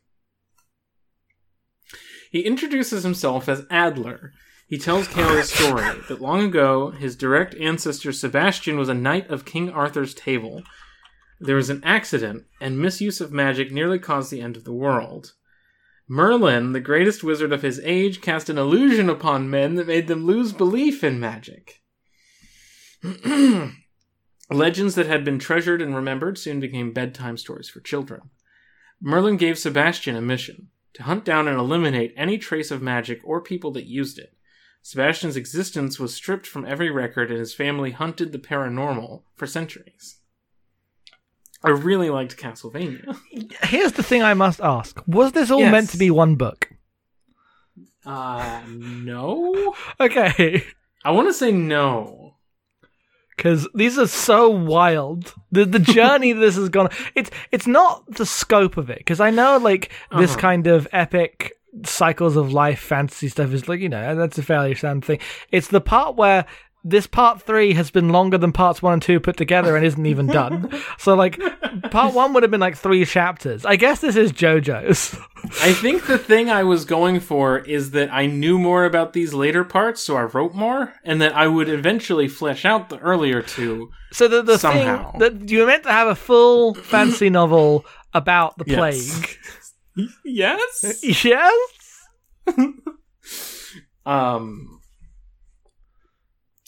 Speaker 2: He introduces himself as Adler. He tells Kale his story [LAUGHS] that long ago his direct ancestor Sebastian was a knight of King Arthur's table. There was an accident, and misuse of magic nearly caused the end of the world. Merlin, the greatest wizard of his age, cast an illusion upon men that made them lose belief in magic. [CLEARS THROAT] Legends that had been treasured and remembered soon became bedtime stories for children. Merlin gave Sebastian a mission to hunt down and eliminate any trace of magic or people that used it. Sebastian's existence was stripped from every record, and his family hunted the paranormal for centuries. I really liked Castlevania.
Speaker 3: Here's the thing I must ask: Was this all
Speaker 2: Yes.
Speaker 3: meant to be one book?
Speaker 2: Uh, no?
Speaker 3: Okay,
Speaker 2: I want to say no.
Speaker 3: because these are so wild. The the [LAUGHS] journey this has gone. It's it's not the scope of it because I know like this
Speaker 2: Uh-huh.
Speaker 3: kind of epic cycles of life fantasy stuff is like you know that's a fairly standard thing. It's the part where. This part three has been longer than parts one and two put together and isn't even done. [LAUGHS] So, like, part one would have been like three chapters. I guess this is JoJo's.
Speaker 2: I think the thing I was going for is that I knew more about these later parts, so I wrote more, and that I would eventually flesh out the earlier two.
Speaker 3: So the the
Speaker 2: Somehow.
Speaker 3: thing that you were meant to have a full fantasy [LAUGHS] novel about the
Speaker 2: Yes.
Speaker 3: plague. [LAUGHS]
Speaker 2: Yes.
Speaker 3: Yes.
Speaker 2: Um.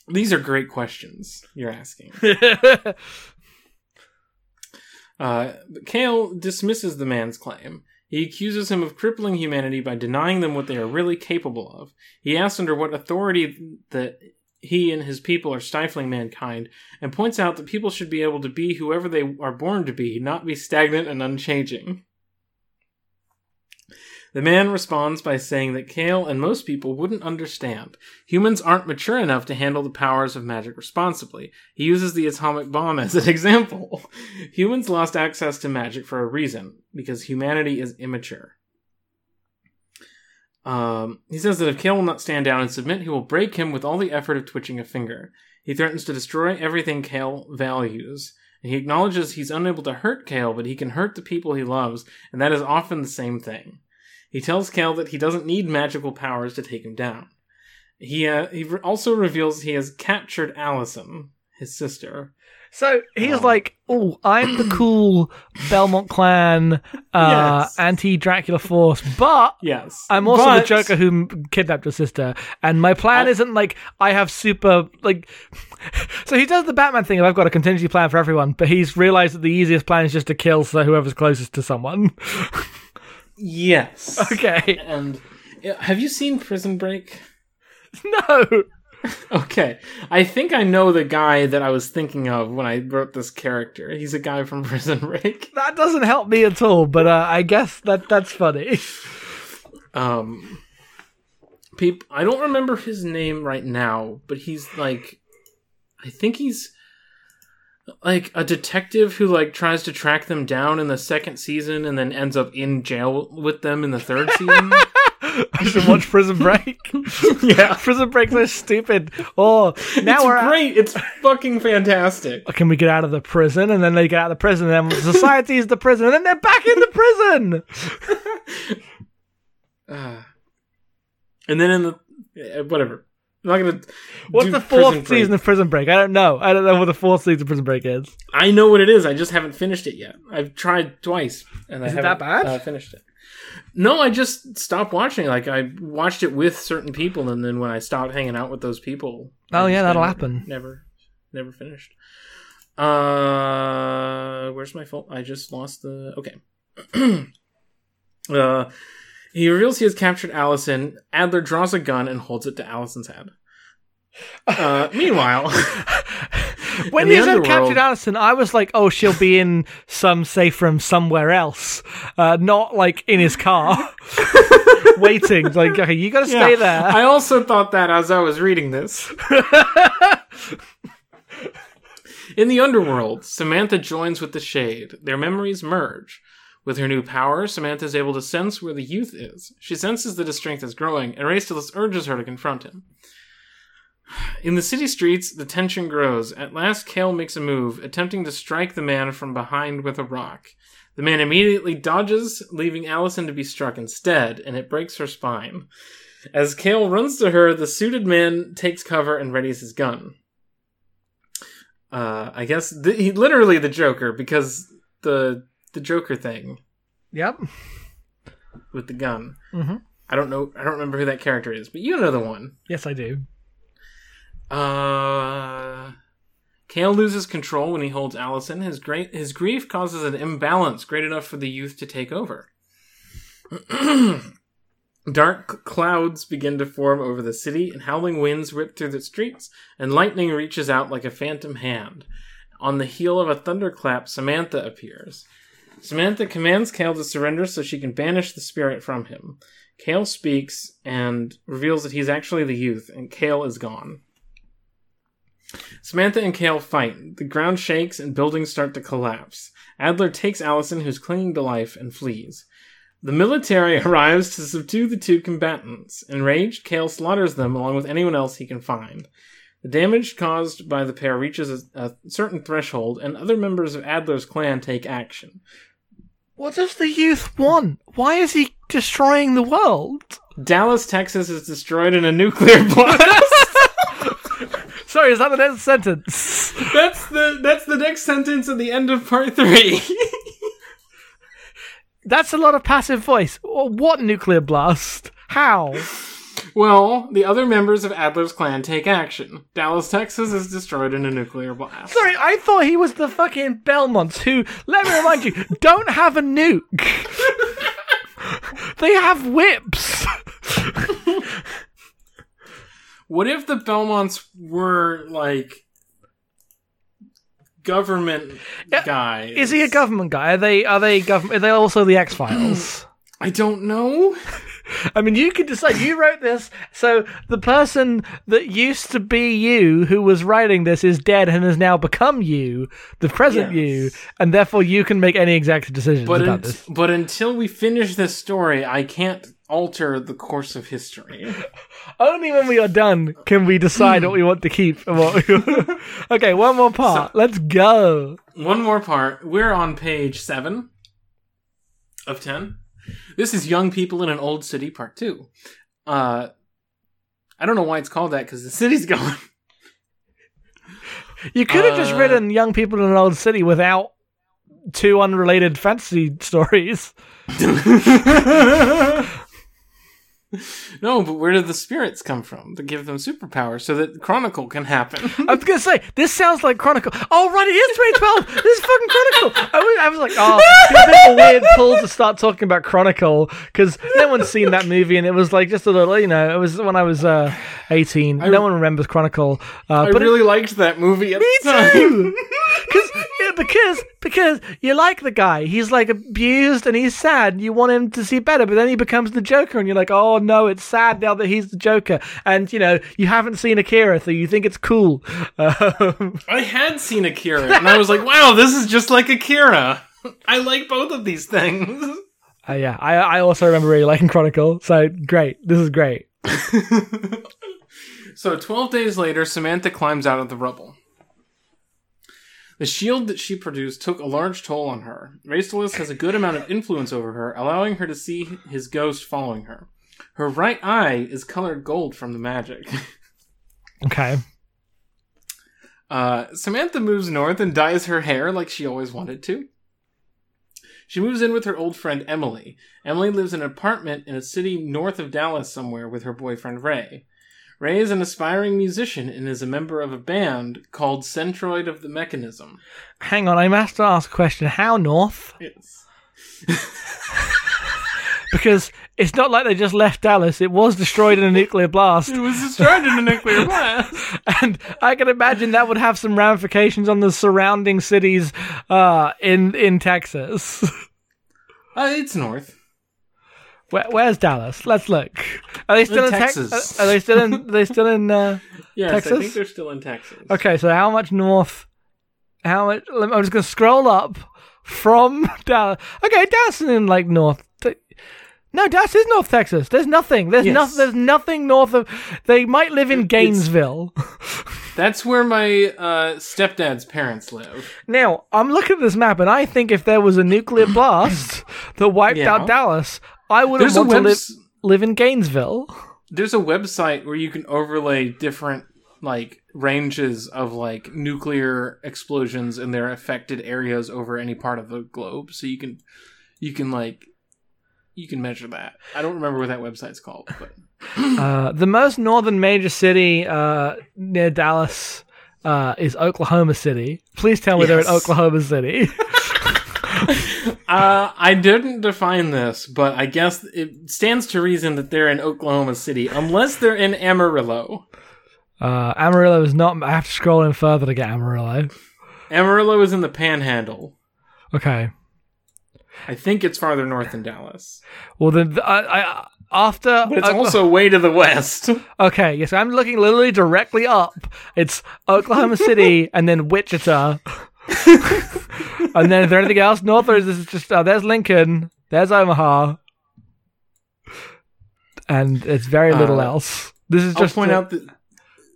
Speaker 2: These are great questions you're asking. [LAUGHS] Uh, Kale dismisses the man's claim. He accuses him of crippling humanity by denying them what they are really capable of. He asks under what authority that he and his people are stifling mankind, and points out that people should be able to be whoever they are born to be, not be stagnant and unchanging. The man responds by saying that Kale and most people wouldn't understand. Humans aren't mature enough to handle the powers of magic responsibly. He uses the atomic bomb as an [LAUGHS] example. Humans lost access to magic for a reason, because humanity is immature. Um, he says that if Kale will not stand down and submit, he will break him with all the effort of twitching a finger. He threatens to destroy everything Kale values. And he acknowledges he's unable to hurt Kale, but he can hurt the people he loves, and that is often the same thing. He tells Kale that he doesn't need magical powers to take him down. He uh, he re- also reveals he has captured Allison, his sister.
Speaker 3: So he's
Speaker 2: Oh.
Speaker 3: like, "Oh, I'm the [CLEARS THROAT] cool Belmont Clan uh,
Speaker 2: Yes.
Speaker 3: anti-Dracula force, but
Speaker 2: Yes,
Speaker 3: I'm also the Joker who kidnapped your sister, and my plan
Speaker 2: I-
Speaker 3: isn't like I have super like." [LAUGHS] so he does the Batman thing. of I've got a contingency plan for everyone, but he's realized that the easiest plan is just to kill so whoever's closest to someone. [LAUGHS]
Speaker 2: Yes.
Speaker 3: okay,
Speaker 2: And have you seen Prison Break? [LAUGHS]
Speaker 3: no. [LAUGHS]
Speaker 2: Okay, I think I know the guy that I was thinking of when I wrote this character. He's a guy from [LAUGHS] Prison Break.
Speaker 3: That doesn't help me at all, but uh, I guess that that's funny.
Speaker 2: Um, peop- I don't remember his name right now, but he's like, I think he's like a detective who like tries to track them down in the second season and then ends up in jail with them in the third season. [LAUGHS]
Speaker 3: I should watch Prison Break. [LAUGHS]
Speaker 2: yeah,
Speaker 3: Prison Break's so stupid. Oh, now
Speaker 2: it's
Speaker 3: we're at-
Speaker 2: great. It's fucking fantastic.
Speaker 3: can we get out of the prison? And then they get out of the prison, and then society is the prison, and then they're back in the prison.
Speaker 2: Uh, [LAUGHS] and then in the uh, whatever, I'm not gonna.
Speaker 3: What's the fourth season of Prison Break? I don't know. I don't know what the fourth season of Prison Break is.
Speaker 2: I know what it is. I just haven't finished it yet. I've tried twice, and I
Speaker 3: Is it
Speaker 2: haven't
Speaker 3: that bad?
Speaker 2: Uh, finished it. No, I just stopped watching. Like I watched it with certain people, and then when I stopped hanging out with those people, I
Speaker 3: Oh, yeah, that'll
Speaker 2: never-
Speaker 3: happen.
Speaker 2: Never, never finished. Uh, where's my phone? I just lost the. Okay. [CLEARS THROAT] uh, he reveals he has captured Allison. Adler draws a gun and holds it to Allison's head. Uh, [LAUGHS] meanwhile, [LAUGHS]
Speaker 3: When you said captured Allison, I was like, oh, she'll be in some safe room somewhere else, uh, not like in his car, [LAUGHS] waiting. Like, okay, you got to stay
Speaker 2: Yeah,
Speaker 3: there.
Speaker 2: I also thought that as I was reading this. In the underworld, Samantha joins with the Shade. Their memories merge. With her new power, Samantha is able to sense where the youth is. She senses that his strength is growing, and Raestalus urges her to confront him. In the city streets, the tension grows. At last, Kale makes a move, attempting to strike the man from behind with a rock. The man immediately dodges, leaving Allison to be struck instead, and it breaks her spine. As Kale runs to her, the suited man takes cover and readies his gun. Uh, I guess th- he literally the Joker because the the Joker thing
Speaker 3: yep.
Speaker 2: with the gun.
Speaker 3: Mhm.
Speaker 2: I don't know. I don't remember who that character is, but you know the one.
Speaker 3: Yes, I do.
Speaker 2: Uh, Kale loses control when he holds Allison. His great his grief causes an imbalance great enough for the youth to take over. [CLEARS THROAT] Dark clouds begin to form over the city, and howling winds rip through the streets, and lightning reaches out like a phantom hand. On the heel of a thunderclap, Samantha appears. Samantha commands Kale to surrender so she can banish the spirit from him. Kale speaks and reveals that he's actually the youth, and Kale is gone. Samantha and Kale fight. The ground shakes and buildings start to collapse. Adler takes Allison, who's clinging to life, and flees. The military [LAUGHS] arrives to subdue the two combatants. Enraged, Kale slaughters them along with anyone else he can find. The damage caused by the pair reaches a, a certain threshold, and other members of Adler's clan take action.
Speaker 3: What does the youth want? Why is he destroying the world?
Speaker 2: Dallas, Texas is destroyed in a nuclear blast. [LAUGHS] [LAUGHS]
Speaker 3: Sorry, is that the next sentence?
Speaker 2: that's the that's the next sentence at the end of part three.
Speaker 3: That's a lot of passive voice. What nuclear blast? How?
Speaker 2: Well, the other members of Adler's clan take action. Dallas, Texas is destroyed in a nuclear blast.
Speaker 3: Sorry, I thought he was the fucking Belmonts who, let me remind you, [LAUGHS] don't have a nuke. they have whips.
Speaker 2: what if the Belmonts were like government guy?
Speaker 3: Is he a government guy? Are they are they government? Are they also the X Files? [CLEARS THROAT]
Speaker 2: I don't know.
Speaker 3: I mean, you can decide. You wrote this, so the person that used to be you, who was writing this, is dead and has now become you, the present
Speaker 2: Yes.
Speaker 3: you, and therefore you can make any exact decisions
Speaker 2: But
Speaker 3: about
Speaker 2: unt-
Speaker 3: this.
Speaker 2: but until we finish this story, I can't alter the course of history. [LAUGHS]
Speaker 3: Only when we are done can we decide what we want to keep and what we. [LAUGHS] okay, one more part. Let's go.
Speaker 2: One more part. We're on page seven of ten. This is Young People in an Old City, part two. Uh, I don't know why it's called that because the city's [LAUGHS] gone.
Speaker 3: You could have just
Speaker 2: Uh,
Speaker 3: written young people in an old city without two unrelated fantasy stories. [LAUGHS] [LAUGHS]
Speaker 2: no, but where do the spirits come from to give them superpowers so that Chronicle can happen? [LAUGHS]
Speaker 3: I was gonna say this sounds like Chronicle. Oh right, it is 2012. this is fucking Chronicle. I was, I was like, oh, it's a a weird pull to start talking about Chronicle because no one's seen that movie, and it was like just a little, you know, it was when I was uh, 18. no one remembers Chronicle, uh,
Speaker 2: I
Speaker 3: but it-
Speaker 2: really liked that movie at
Speaker 3: Me
Speaker 2: the time.
Speaker 3: too. Cause, yeah, because because you like the guy. He's like abused and he's sad. You want him to see better, but then he becomes the Joker, and you're like, oh no, it's sad now that he's the Joker. And you know you haven't seen Akira, so you think it's cool. [LAUGHS] Um,
Speaker 2: I had seen Akira, and I was like, wow, this is just like Akira. [LAUGHS] I like both of these things. [LAUGHS]
Speaker 3: uh, yeah, I I also remember really liking Chronicle. So great, this is great.
Speaker 2: So, 12 days later, Samantha climbs out of the rubble. The shield that she produced took a large toll on her. Raestalus has a good amount of influence over her, allowing her to see his ghost following her. Her right eye is colored gold from the magic.
Speaker 3: Okay.
Speaker 2: Uh, Samantha moves north and dyes her hair like she always wanted to. She moves in with her old friend Emily. Emily lives in an apartment in a city north of Dallas somewhere with her boyfriend Ray. Ray is an aspiring musician and is a member of a band called Centroid of the Mechanism.
Speaker 3: Hang on, I must ask a question. How north?
Speaker 2: Yes. [LAUGHS]
Speaker 3: Because it's not like they just left Dallas. It was destroyed in a nuclear blast.
Speaker 2: It was destroyed in a nuclear [LAUGHS] blast.
Speaker 3: and I can imagine that would have some ramifications on the surrounding cities uh, in in Texas. [LAUGHS]
Speaker 2: Uh, it's north.
Speaker 3: Where, where's Dallas? Let's look. Are they still in,
Speaker 2: In
Speaker 3: Texas?
Speaker 2: Texas.
Speaker 3: Are, are they still in? Are [LAUGHS] they still in? Uh...
Speaker 2: Yes, I
Speaker 3: Texas?
Speaker 2: think they're still in Texas.
Speaker 3: Okay, so how much north? How much? I'm just gonna scroll up from [LAUGHS] Dallas. Okay, Dallas is in like north. No, Dallas is North Texas. There's nothing. There's
Speaker 2: Yes.
Speaker 3: nothing. There's nothing north of. They might live in Gainesville. [LAUGHS]
Speaker 2: That's where my uh, stepdad's parents live.
Speaker 3: Now, I'm looking at this map, and I think if there was a nuclear blast that wiped
Speaker 2: Yeah.
Speaker 3: out Dallas, I wouldn't
Speaker 2: There's
Speaker 3: want to live, live in Gainesville.
Speaker 2: there's a website where you can overlay different like ranges of like nuclear explosions and their affected areas over any part of the globe so you can you can like you can measure that i don't remember what that website's called but [LAUGHS]
Speaker 3: Uh, the most northern major city uh, near Dallas uh, is Oklahoma City. Please tell me they're in Oklahoma City. [LAUGHS] [LAUGHS]
Speaker 2: Uh, I didn't define this, but I guess it stands to reason that they're in Oklahoma City, unless they're in Amarillo.
Speaker 3: Uh, Amarillo is not. I have to scroll in further to get Amarillo.
Speaker 2: Amarillo is in the Panhandle.
Speaker 3: Okay.
Speaker 2: I think it's farther north than Dallas,
Speaker 3: Well, then I, I after
Speaker 2: but it's
Speaker 3: Okla-
Speaker 2: also way to the west. [LAUGHS]
Speaker 3: okay. Yes, I'm looking literally directly up. It's Oklahoma City [LAUGHS] and then Wichita. [LAUGHS] and then is there anything else north, or is this just uh, there's Lincoln, there's Omaha, and it's very little
Speaker 2: Uh,
Speaker 3: else. This is
Speaker 2: I'll
Speaker 3: just
Speaker 2: point
Speaker 3: a-
Speaker 2: out that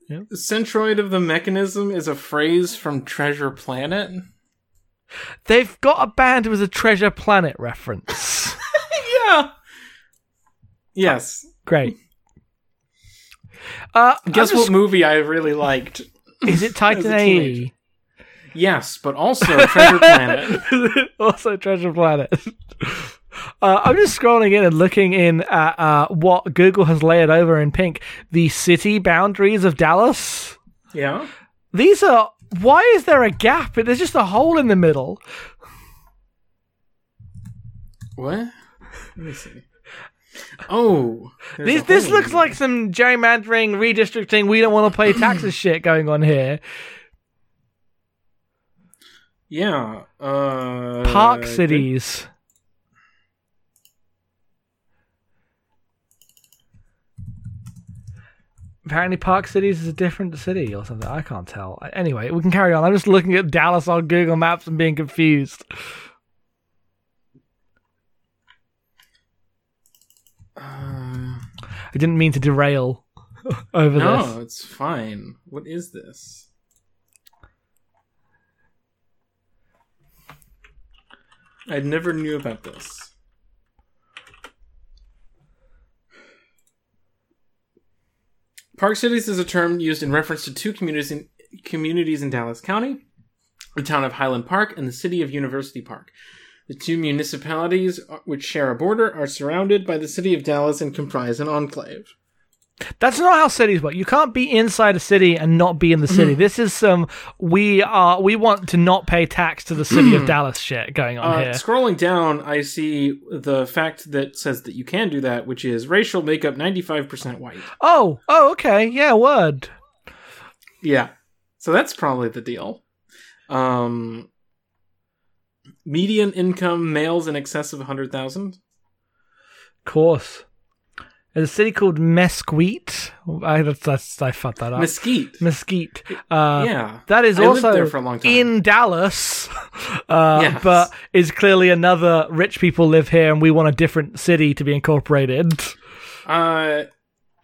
Speaker 3: Yeah.
Speaker 2: the centroid of the mechanism is a phrase from Treasure Planet.
Speaker 3: they've got a band with a Treasure Planet reference. [LAUGHS]
Speaker 2: yeah. Yes.
Speaker 3: Great. [LAUGHS] Uh,
Speaker 2: Guess
Speaker 3: I'm
Speaker 2: what movie I really liked?
Speaker 3: Is it Titan
Speaker 2: a. Yes, but also [LAUGHS] Treasure Planet. [LAUGHS]
Speaker 3: also Treasure Planet. [LAUGHS] Uh, I'm just scrolling in and looking in at uh, what Google has layered over in pink. The city boundaries of Dallas.
Speaker 2: Yeah.
Speaker 3: These are. Why is there a gap? There's just a hole in the middle.
Speaker 2: What? Let me see. Oh,
Speaker 3: This this looks like some gerrymandering, redistricting. We don't want to pay taxes [CLEARS THROAT] shit going on here.
Speaker 2: Yeah. Uh,
Speaker 3: Park cities. Apparently, Park Cities is a different city or something. I can't tell. Anyway, we can carry on. I'm just looking at Dallas on Google Maps and being confused.
Speaker 2: Uh,
Speaker 3: I didn't mean to derail [LAUGHS] over
Speaker 2: no,
Speaker 3: this.
Speaker 2: it's fine. What is this? I never knew about this. Park cities is a term used in reference to two communities in communities in Dallas County, the town of Highland Park and the city of University Park. The two municipalities, uh, which share a border, are surrounded by the city of Dallas and comprise an enclave.
Speaker 3: That's not how cities work. You can't be inside a city and not be in the city. this is some we are we want to not pay tax to the city of Dallas shit going on
Speaker 2: Uh,
Speaker 3: here.
Speaker 2: scrolling down, I see the fact that says that you can do that, which is racial makeup 95% white.
Speaker 3: Oh, oh, okay, yeah, word.
Speaker 2: Yeah. So that's probably the deal. Um, median income males in excess of 100,000.
Speaker 3: course. There's a city called Mesquite. I that's, that's I fucked that up.
Speaker 2: Mesquite.
Speaker 3: Mesquite. Uh,
Speaker 2: yeah.
Speaker 3: That is
Speaker 2: I
Speaker 3: also
Speaker 2: there for a long time.
Speaker 3: in Dallas, [LAUGHS] uh,
Speaker 2: Yes.
Speaker 3: but is clearly another rich people live here, and we want a different city to be incorporated.
Speaker 2: Uh,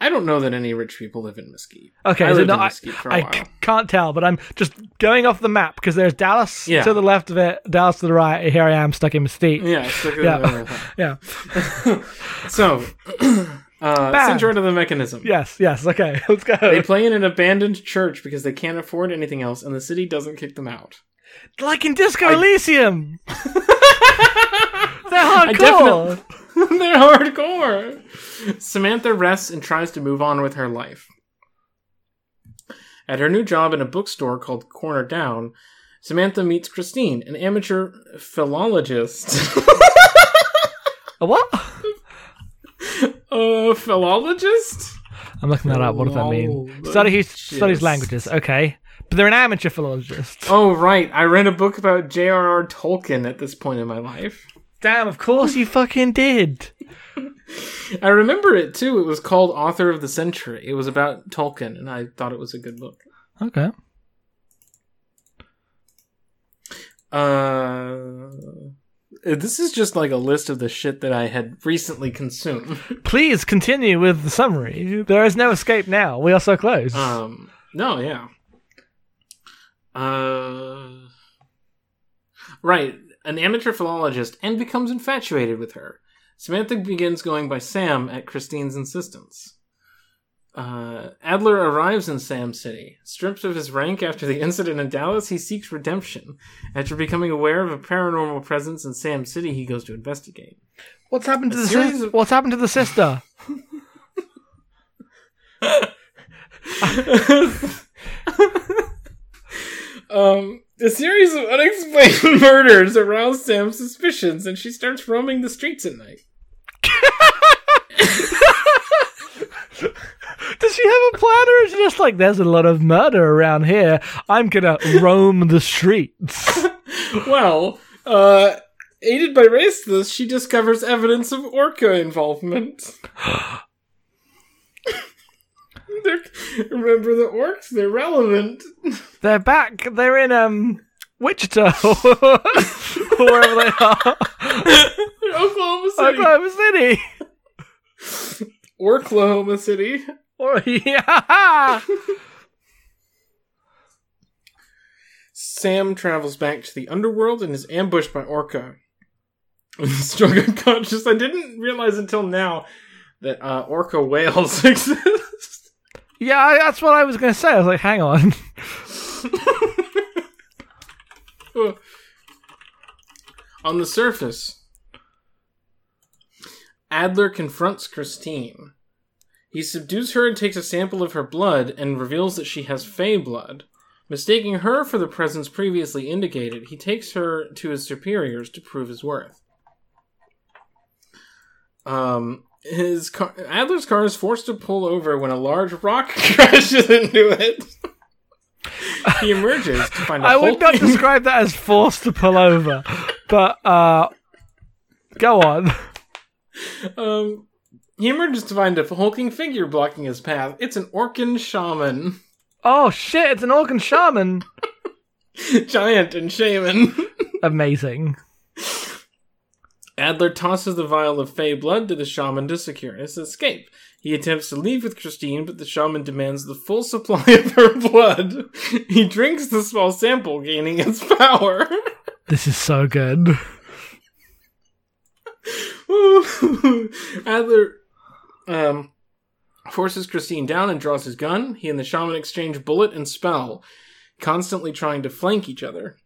Speaker 2: I don't know that any rich people live in Mesquite.
Speaker 3: Okay,
Speaker 2: I
Speaker 3: so
Speaker 2: lived
Speaker 3: no,
Speaker 2: in
Speaker 3: I,
Speaker 2: Mesquite for a
Speaker 3: I
Speaker 2: while.
Speaker 3: c- can't tell, but I'm just going off the map because there's Dallas
Speaker 2: Yeah.
Speaker 3: to the left of it, Dallas to the right. Here I am stuck in Mesquite.
Speaker 2: Yeah.
Speaker 3: Yeah. [LAUGHS] Yeah. [LAUGHS]
Speaker 2: so, [CLEARS THROAT] uh, centroid of the mechanism.
Speaker 3: Yes. Yes. Okay. [LAUGHS] Let's go.
Speaker 2: They play in an abandoned church because they can't afford anything else, and the city doesn't kick them out.
Speaker 3: like in Disco Elysium. [LAUGHS] They're hardcore.
Speaker 2: definitely- [LAUGHS] They're hardcore. Samantha rests and tries to move on with her life. At her new job in a bookstore called Corner Down, Samantha meets Christine, an amateur philologist.
Speaker 3: A what?
Speaker 2: A philologist?
Speaker 3: I'm looking that up. What does that mean? Study studies languages. Okay, but they're an amateur philologist.
Speaker 2: Oh, right. I read a book about J.R.R. Tolkien at this point in my life.
Speaker 3: Damn, of course you fucking did. [LAUGHS]
Speaker 2: I remember it too. It was called Author of the Century. It was about Tolkien, and I thought it was a good book.
Speaker 3: Okay.
Speaker 2: Uh, this is just like a list of the shit that I had recently consumed. [LAUGHS]
Speaker 3: Please continue with the summary. There is no escape now. We are so close.
Speaker 2: um, no, yeah. Uh, right. An amateur philologist and becomes infatuated with her. Samantha begins going by Sam at Christine's insistence. Uh, Adler arrives in Sam City. Stripped of his rank after the incident in Dallas, he seeks redemption. After becoming aware of a paranormal presence in Sam City, he goes to investigate.
Speaker 3: what's happened to
Speaker 2: a
Speaker 3: the sis-
Speaker 2: of-
Speaker 3: What's happened to the sister? [LAUGHS]
Speaker 2: Um, a series of unexplained [LAUGHS] murders arouse Sam's suspicions, and she starts roaming the streets at night. [LAUGHS]
Speaker 3: Does she have a plan, or is she just like, "There's a lot of murder around here. I'm gonna roam the streets." [LAUGHS]
Speaker 2: Well, uh, aided by Raestalus, she discovers evidence of Orca involvement. [GASPS] Remember the orcs? They're relevant.
Speaker 3: They're back. They're in um Wichita, or [LAUGHS] wherever they are, [LAUGHS]
Speaker 2: Oklahoma City.
Speaker 3: Oklahoma City.
Speaker 2: Orklahoma City.
Speaker 3: Or [LAUGHS] yeah.
Speaker 2: Sam travels back to the underworld and is ambushed by Orca. [LAUGHS] Struck unconscious. I didn't realize until now that uh, Orca whales [LAUGHS] exist.
Speaker 3: Yeah, that's what I was going to say. I was like, hang on.
Speaker 2: On the surface, Adler confronts Christine. He subdues her and takes a sample of her blood and reveals that she has Fey blood. Mistaking her for the presence previously indicated, he takes her to his superiors to prove his worth. Um, his car, Adler's car is forced to pull over when a large rock [LAUGHS] crashes into it. [LAUGHS] he emerges to find a
Speaker 3: I would not describe that as forced to pull over, but uh, go on.
Speaker 2: Um, he emerges to find a hulking figure blocking his path. It's an Orcan shaman,
Speaker 3: Oh shit! It's an organ shaman. [LAUGHS]
Speaker 2: giant and shaman. [LAUGHS]
Speaker 3: Amazing.
Speaker 2: Adler tosses the vial of Fey blood to the shaman to secure his escape. He attempts to leave with Christine, but the shaman demands the full supply [LAUGHS] of her blood. He drinks the small sample, gaining its power.
Speaker 3: This is so good.
Speaker 2: Adler um, forces Christine down and draws his gun. He and the shaman exchange bullet and spell, constantly trying to flank each other.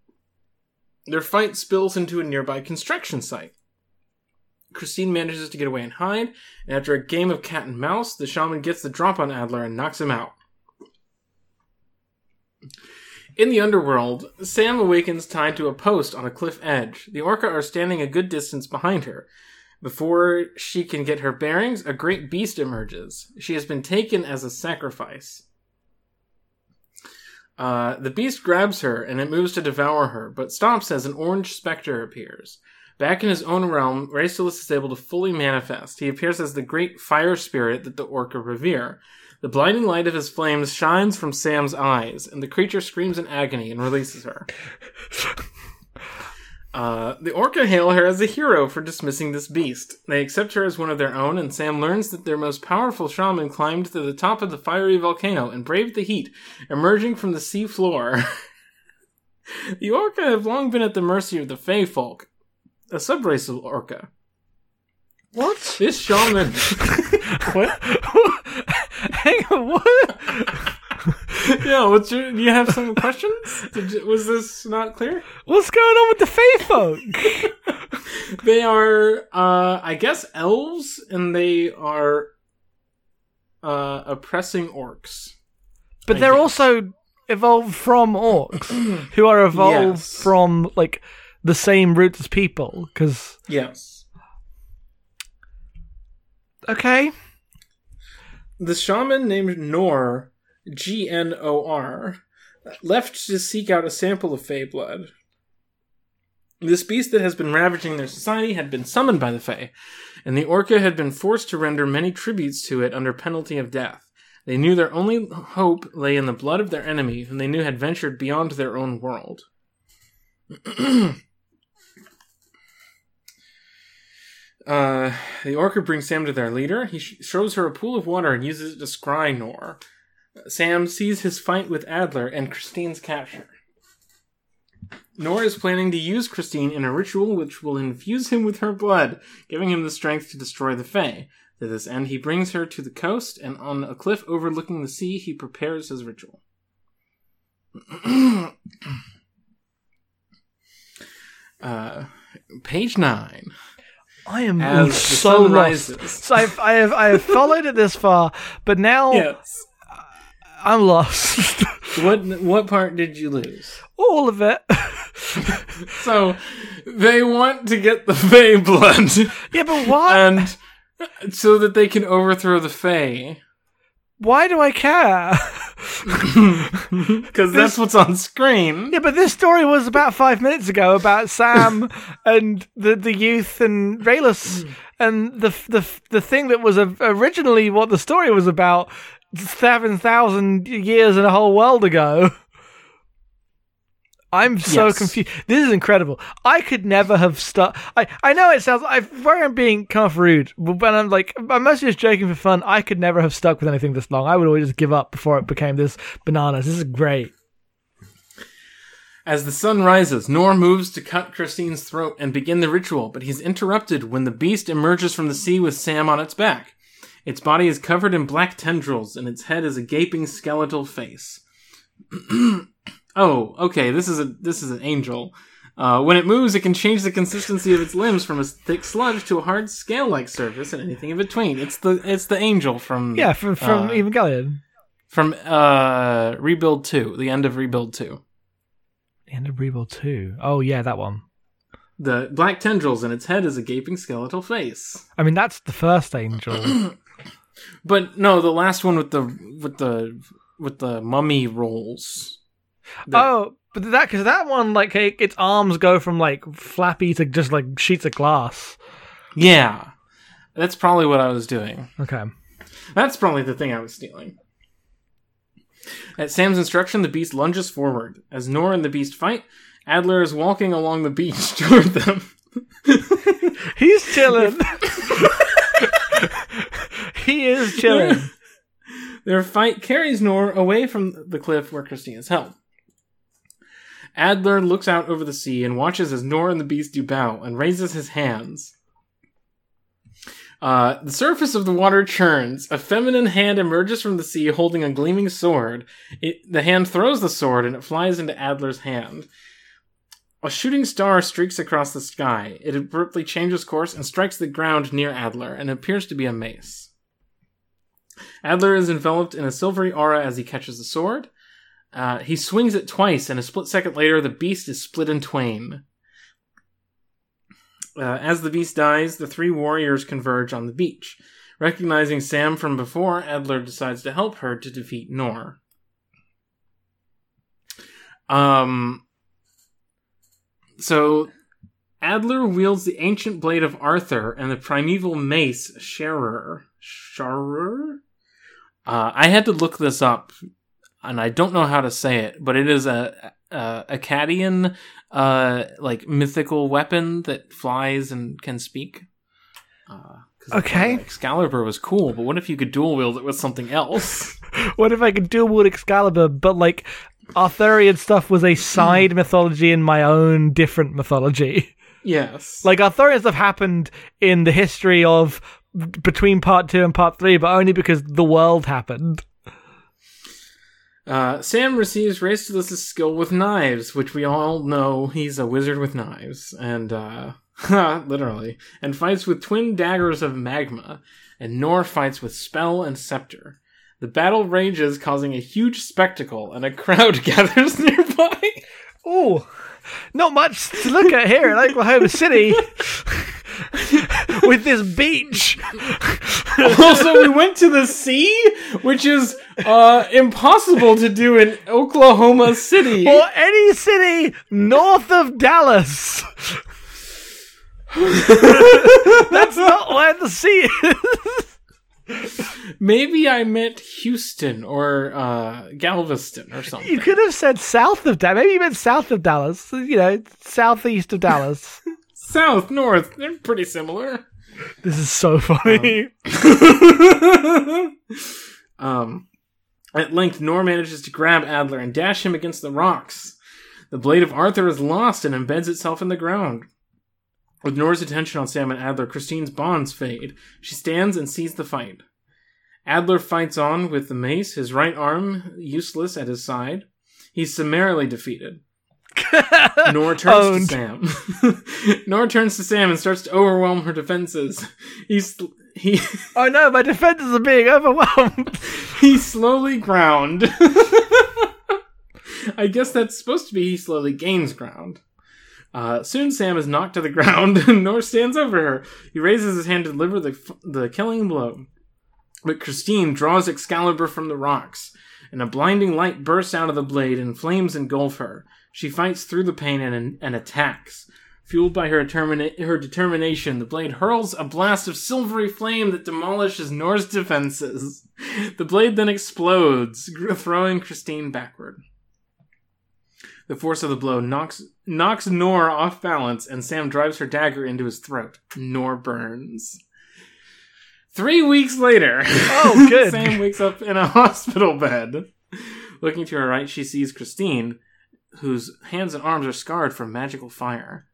Speaker 2: Their fight spills into a nearby construction site. Christine manages to get away and hide, and after a game of cat and mouse, the shaman gets the drop on Adler and knocks him out. In the underworld, Sam awakens tied to a post on a cliff edge. The orca are standing a good distance behind her. Before she can get her bearings, a great beast emerges. She has been taken as a sacrifice. Uh, the beast grabs her and it moves to devour her, but stops as an orange specter appears. Back in his own realm, Raestalus is able to fully manifest. He appears as the great fire spirit that the orca revere. The blinding light of his flames shines from Sam's eyes, and the creature screams in agony and releases her. [LAUGHS] Uh, the Orca hail her as a hero for dismissing this beast. They accept her as one of their own, and Sam learns that their most powerful shaman climbed to the top of the fiery volcano and braved the heat, emerging from the sea floor. [LAUGHS] the Orca have long been at the mercy of the Fey folk, a subrace of Orca.
Speaker 3: What?
Speaker 2: This shaman. [LAUGHS] what? [LAUGHS]
Speaker 3: hang on. What?
Speaker 2: Yeah, what's your? Do you have some questions? Did was this not clear?
Speaker 3: What's going on with the Fey folk? [LAUGHS]
Speaker 2: They are, uh, I guess, elves, and they are uh, oppressing orcs.
Speaker 3: But
Speaker 2: I
Speaker 3: they're
Speaker 2: guess.
Speaker 3: also evolved from orcs, [CLEARS THROAT] who are evolved
Speaker 2: Yes.
Speaker 3: from like the same roots as people. Because
Speaker 2: Yes.
Speaker 3: okay,
Speaker 2: The shaman named Nor, G N O R, left to seek out a sample of Fey blood. This beast that has been ravaging their society had been summoned by the Fey, and the Orca had been forced to render many tributes to it under penalty of death. They knew their only hope lay in the blood of their enemy, whom they knew had ventured beyond their own world. [CLEARS THROAT] Uh, the orca brings Sam to their leader. He sh- shows her a pool of water and uses it to scry Gnor. Sam sees his fight with Adler and Christine's capture. Gnor is planning to use Christine in a ritual which will infuse him with her blood, giving him the strength to destroy the Fey. To this end, he brings her to the coast, and on a cliff overlooking the sea, he prepares his ritual. [CLEARS THROAT] uh, page 9.
Speaker 3: I am
Speaker 2: As
Speaker 3: so lost. So I've, I have I have followed it this far, but now [LAUGHS]
Speaker 2: Yes.
Speaker 3: I'm lost. [LAUGHS]
Speaker 2: What what part did you lose?
Speaker 3: All of it. [LAUGHS]
Speaker 2: So they want to get the Fey blood,
Speaker 3: yeah, but why?
Speaker 2: and so that they can overthrow the Fey,
Speaker 3: why do I care? [LAUGHS]
Speaker 2: because that's what's on screen.
Speaker 3: Yeah, but this story was about five minutes ago about Sam and the the youth and Raylus, mm. and the the the thing that was originally what the story was about seven thousand years and a whole world ago. I'm so
Speaker 2: Yes.
Speaker 3: confused. This is incredible. I could never have stuck. I, I know it sounds. I where I'm being kind of rude, but I'm like I'm mostly just joking for fun. I could never have stuck with anything this long. I would always just give up before it became this bananas. This is great.
Speaker 2: As the sun rises, Gnor moves to cut Christine's throat and begin the ritual, but he's interrupted when the beast emerges from the sea with Sam on its back. Its body is covered in black tendrils, and its head is a gaping skeletal face. [CLEARS THROAT] oh, okay, this is a this is an angel. Uh, when it moves, it can change the consistency of its limbs from a thick sludge to a hard scale-like surface and anything in between. It's the it's the angel from
Speaker 3: Yeah, from from
Speaker 2: Uh,
Speaker 3: Evangelion.
Speaker 2: from uh, Rebuild Two, the end of Rebuild Two.
Speaker 3: The end of Rebuild 2. Oh, yeah, that one.
Speaker 2: The black tendrils in its head is a gaping skeletal face.
Speaker 3: I mean, that's the first angel. [CLEARS THROAT]
Speaker 2: But no, the last one with the with the with the mummy rolls. The-
Speaker 3: oh, but that, because that one, like, it, its arms go from, like, flappy to just, like, sheets of glass.
Speaker 2: yeah, that's probably what I was doing.
Speaker 3: Okay.
Speaker 2: That's probably the thing I was stealing. At Sam's instruction, the beast lunges forward. As Gnor and the beast fight, Adler is walking along the beach [LAUGHS] toward them. [LAUGHS]
Speaker 3: He's chilling. [LAUGHS] he is chilling. [LAUGHS]
Speaker 2: Their fight carries Gnor away from the cliff where Christine is held. Adler looks out over the sea and watches as Gnor and the beast do battle and raises his hands. Uh, the surface of the water churns. A feminine hand emerges from the sea holding a gleaming sword. It, the hand throws the sword and it flies into Adler's hand. A shooting star streaks across the sky. It abruptly changes course and strikes the ground near Adler and appears to be a mace. Adler is enveloped in a silvery aura as he catches the sword. Uh, he swings it twice, and a split second later, the beast is split in twain. Uh, as the beast dies, the three warriors converge on the beach. Recognizing Sam from before, Adler decides to help her to defeat Gnor. Um. So, Adler wields the ancient blade of Arthur and the primeval mace Sharur. Sharur? Uh, I had to look this up, and I don't know how to say it, but it is a, a Akkadian, uh, like mythical weapon that flies and can speak. Uh, 'cause I thought
Speaker 3: Okay.
Speaker 2: Excalibur was cool, but what if you could dual wield it with something else? [LAUGHS]
Speaker 3: What if I could dual wield Excalibur, but, like, Arthurian stuff was a side mythology in my own different mythology?
Speaker 2: yes.
Speaker 3: Like, Arthurian stuff happened in the history of between part two and part three, but only because the world happened.
Speaker 2: Uh, Sam receives Raestalus' skill with knives, which we all know he's a wizard with knives, and uh, [LAUGHS] literally, and fights with twin daggers of magma. And Gnor fights with spell and scepter. The battle rages, causing a huge spectacle, and a crowd [LAUGHS] gathers nearby.
Speaker 3: Oh, not much to look at here in Oklahoma City with this beach. [LAUGHS]
Speaker 2: also, we went to the sea, which is uh, impossible to do in Oklahoma City.
Speaker 3: or any city north of Dallas. [LAUGHS] That's not where the sea is.
Speaker 2: Maybe I meant Houston or uh, Galveston or something.
Speaker 3: You could have said south of Dallas. Maybe you meant south of Dallas. You know, southeast of Dallas. [LAUGHS]
Speaker 2: South, north, they're pretty similar.
Speaker 3: this is so funny.
Speaker 2: um, [LAUGHS] at length, Gnor manages to grab Adler and dash him against the rocks. The blade of Arthur is lost and embeds itself in the ground. With Nora's attention on Sam and Adler, Christine's bonds fade. She stands and sees the fight. Adler fights on with the mace, his right arm useless at his side. He's summarily defeated. [LAUGHS] Nora turns
Speaker 3: Owned.
Speaker 2: to Sam. [LAUGHS] Nora turns to Sam and starts to overwhelm her defenses. He's he [LAUGHS]
Speaker 3: Oh no, my defenses are being overwhelmed.
Speaker 2: he slowly ground. I guess that's supposed to be he slowly gains ground. Uh, soon Sam is knocked to the [LAUGHS] ground, and Gnor stands over her. He raises his hand to deliver the, the killing blow. But Christine draws Excalibur from the rocks, and a blinding light bursts out of the blade, and flames engulf her. She fights through the pain and, and attacks. Fueled by her, determina- her determination, the blade hurls a blast of silvery flame that demolishes Gnor's defenses. [LAUGHS] The blade then explodes, throwing Christine backward. The force of the blow knocks knocks Gnor off balance, and Sam drives her dagger into his throat. Gnor burns. Three weeks later,
Speaker 3: Oh, good. [LAUGHS]
Speaker 2: Sam wakes up in a [LAUGHS] hospital bed. Looking to her right, she sees Christine, whose hands and arms are scarred from magical fire.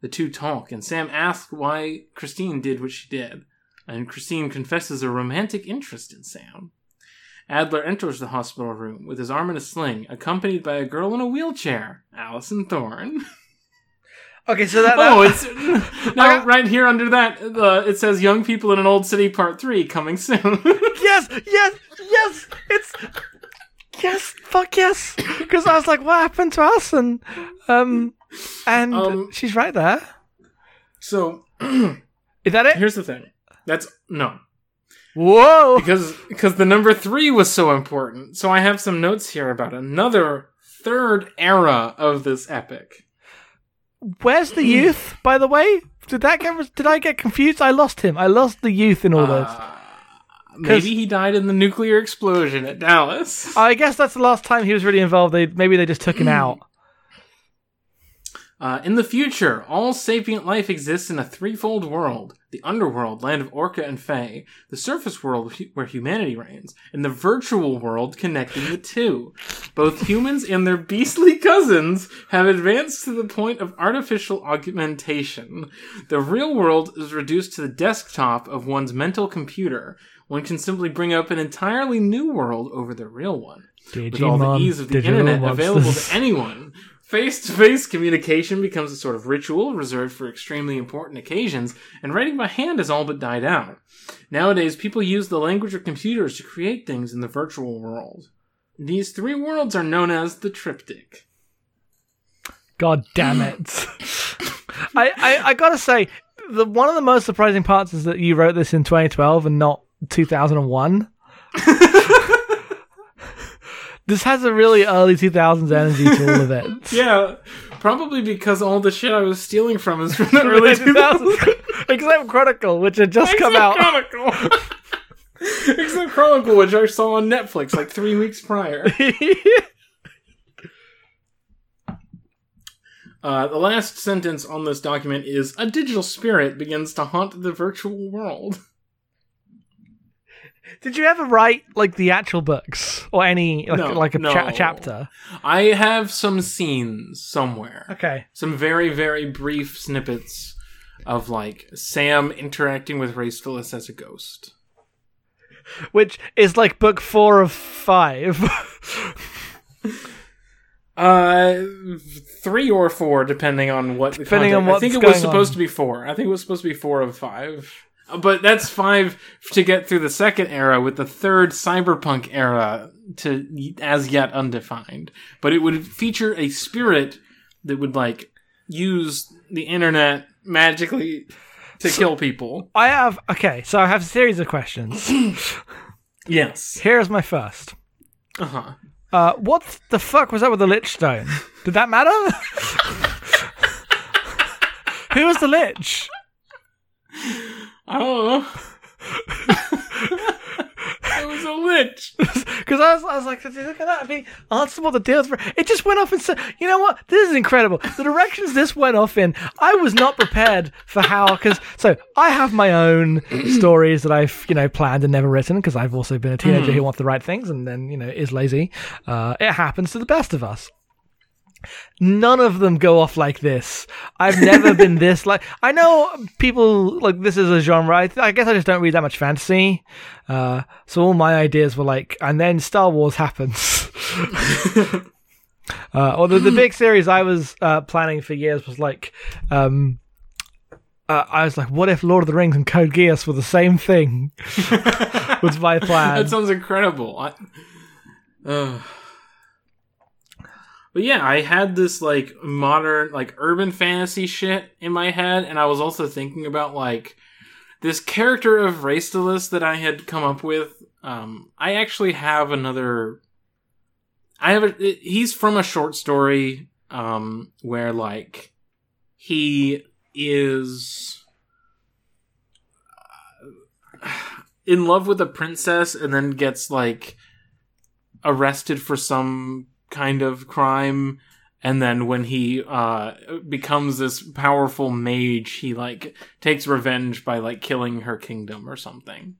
Speaker 2: The two talk, and Sam asks why Christine did what she did, and Christine confesses a romantic interest in Sam. Adler enters the hospital room with his arm in a sling, accompanied by a girl in a wheelchair, Allison Thorne.
Speaker 3: okay, so that, [LAUGHS]
Speaker 2: Oh, it's [LAUGHS] now right here under that. Uh, it says "Young People in an Old City" Part Three coming soon. [LAUGHS]
Speaker 3: yes, yes, yes. It's yes, fuck yes. Because I was like, what happened to us? And um, and
Speaker 2: Um,
Speaker 3: she's right there.
Speaker 2: so [CLEARS THROAT]
Speaker 3: Is that it?
Speaker 2: here's the thing. That's no
Speaker 3: Whoa.
Speaker 2: because because the number three was so important. So I have some notes here about another third era of this epic.
Speaker 3: Where's the youth? By the way, did that get? Did I get confused? I lost him. I lost the youth in all this.
Speaker 2: Uh, maybe he died in the nuclear explosion at Dallas.
Speaker 3: I guess that's the last time he was really involved. They maybe they just took him [CLEARS THROAT] out.
Speaker 2: Uh, in the future, all sapient life exists in a threefold world the underworld, land of Orca and Fey, the surface world where humanity reigns, and the virtual world connecting the two. Both humans and their beastly [LAUGHS] cousins have advanced to the point of artificial augmentation. The real world is reduced to the desktop of one's mental computer. One can simply bring up an entirely new world over the real one with all the ease of the
Speaker 3: digital
Speaker 2: internet available to [LAUGHS] anyone. Face to face communication becomes a sort of ritual reserved for extremely important occasions, and writing by hand has all but died out. Nowadays, people use the language of computers to create things in the virtual world. These three worlds are known as the triptych.
Speaker 3: God damn it! [LAUGHS] I, I I gotta say, the one of the most surprising parts is that you wrote this in 2012 and not 2001. [LAUGHS] this has a really early 2000s energy to all of it. [LAUGHS]
Speaker 2: Yeah, probably because all the shit I was stealing from is from the early 2000s.
Speaker 3: Except Chronicle, which had just come out.
Speaker 2: Chronicle. [LAUGHS] Except Chronicle, which I saw on Netflix like three weeks prior. [LAUGHS] Uh, the last sentence on this document is A digital spirit begins to haunt the virtual world.
Speaker 3: Did you ever write like the actual books or any like,
Speaker 2: no,
Speaker 3: like a
Speaker 2: no.
Speaker 3: cha- chapter?
Speaker 2: I have some scenes somewhere.
Speaker 3: Okay.
Speaker 2: Some very very brief snippets of like Sam interacting with Raestalus as a ghost.
Speaker 3: Which is like book 4 of 5. [LAUGHS]
Speaker 2: uh 3 or 4 depending on what
Speaker 3: depending on
Speaker 2: what I think it was supposed
Speaker 3: on.
Speaker 2: to be 4. I think it was supposed to be 4 of 5. But that's five to get through the second era, with the third cyberpunk era to as yet undefined. But it would feature a spirit that would like use the internet magically to kill people.
Speaker 3: I have okay, so I have a series of questions. [LAUGHS]
Speaker 2: Yes.
Speaker 3: Here's my first.
Speaker 2: Uh huh.
Speaker 3: Uh, what the fuck was up with the Lich Stone? Did that matter? [LAUGHS] Who was the Lich?
Speaker 2: I don't know. [LAUGHS] it was a lich. [LAUGHS]
Speaker 3: Because I was, I was like, look at that. I mean, answer what the deals were. It just went off and said, you know what? This is incredible. The directions this went off in, I was not prepared for how. Because so I have my own [CLEARS THROAT] stories that I've you know planned and never written because I've also been a teenager who wants the right things and then you know is lazy. Uh, it happens to the best of us. None of them go off like this. I've never [LAUGHS] been this like. I know people like this is a genre. I, I guess I just don't read that much fantasy. Uh, so all my ideas were like, and then Star Wars happens. [LAUGHS] uh, or the, the big series I was uh, planning for years was like, um, uh, I was like, what if Lord of the Rings and Code Geass were the same thing? [LAUGHS] was my plan.
Speaker 2: that sounds incredible. I, uh, but yeah, I had this like modern, like urban fantasy shit in my head, and I was also thinking about like this character of Raestalus that I had come up with. Um, I actually have another. I have a. He's from a short story, um, where like he is in love with a princess and then gets like arrested for some kind of crime and then when he uh becomes this powerful mage he like takes revenge by like killing her kingdom or something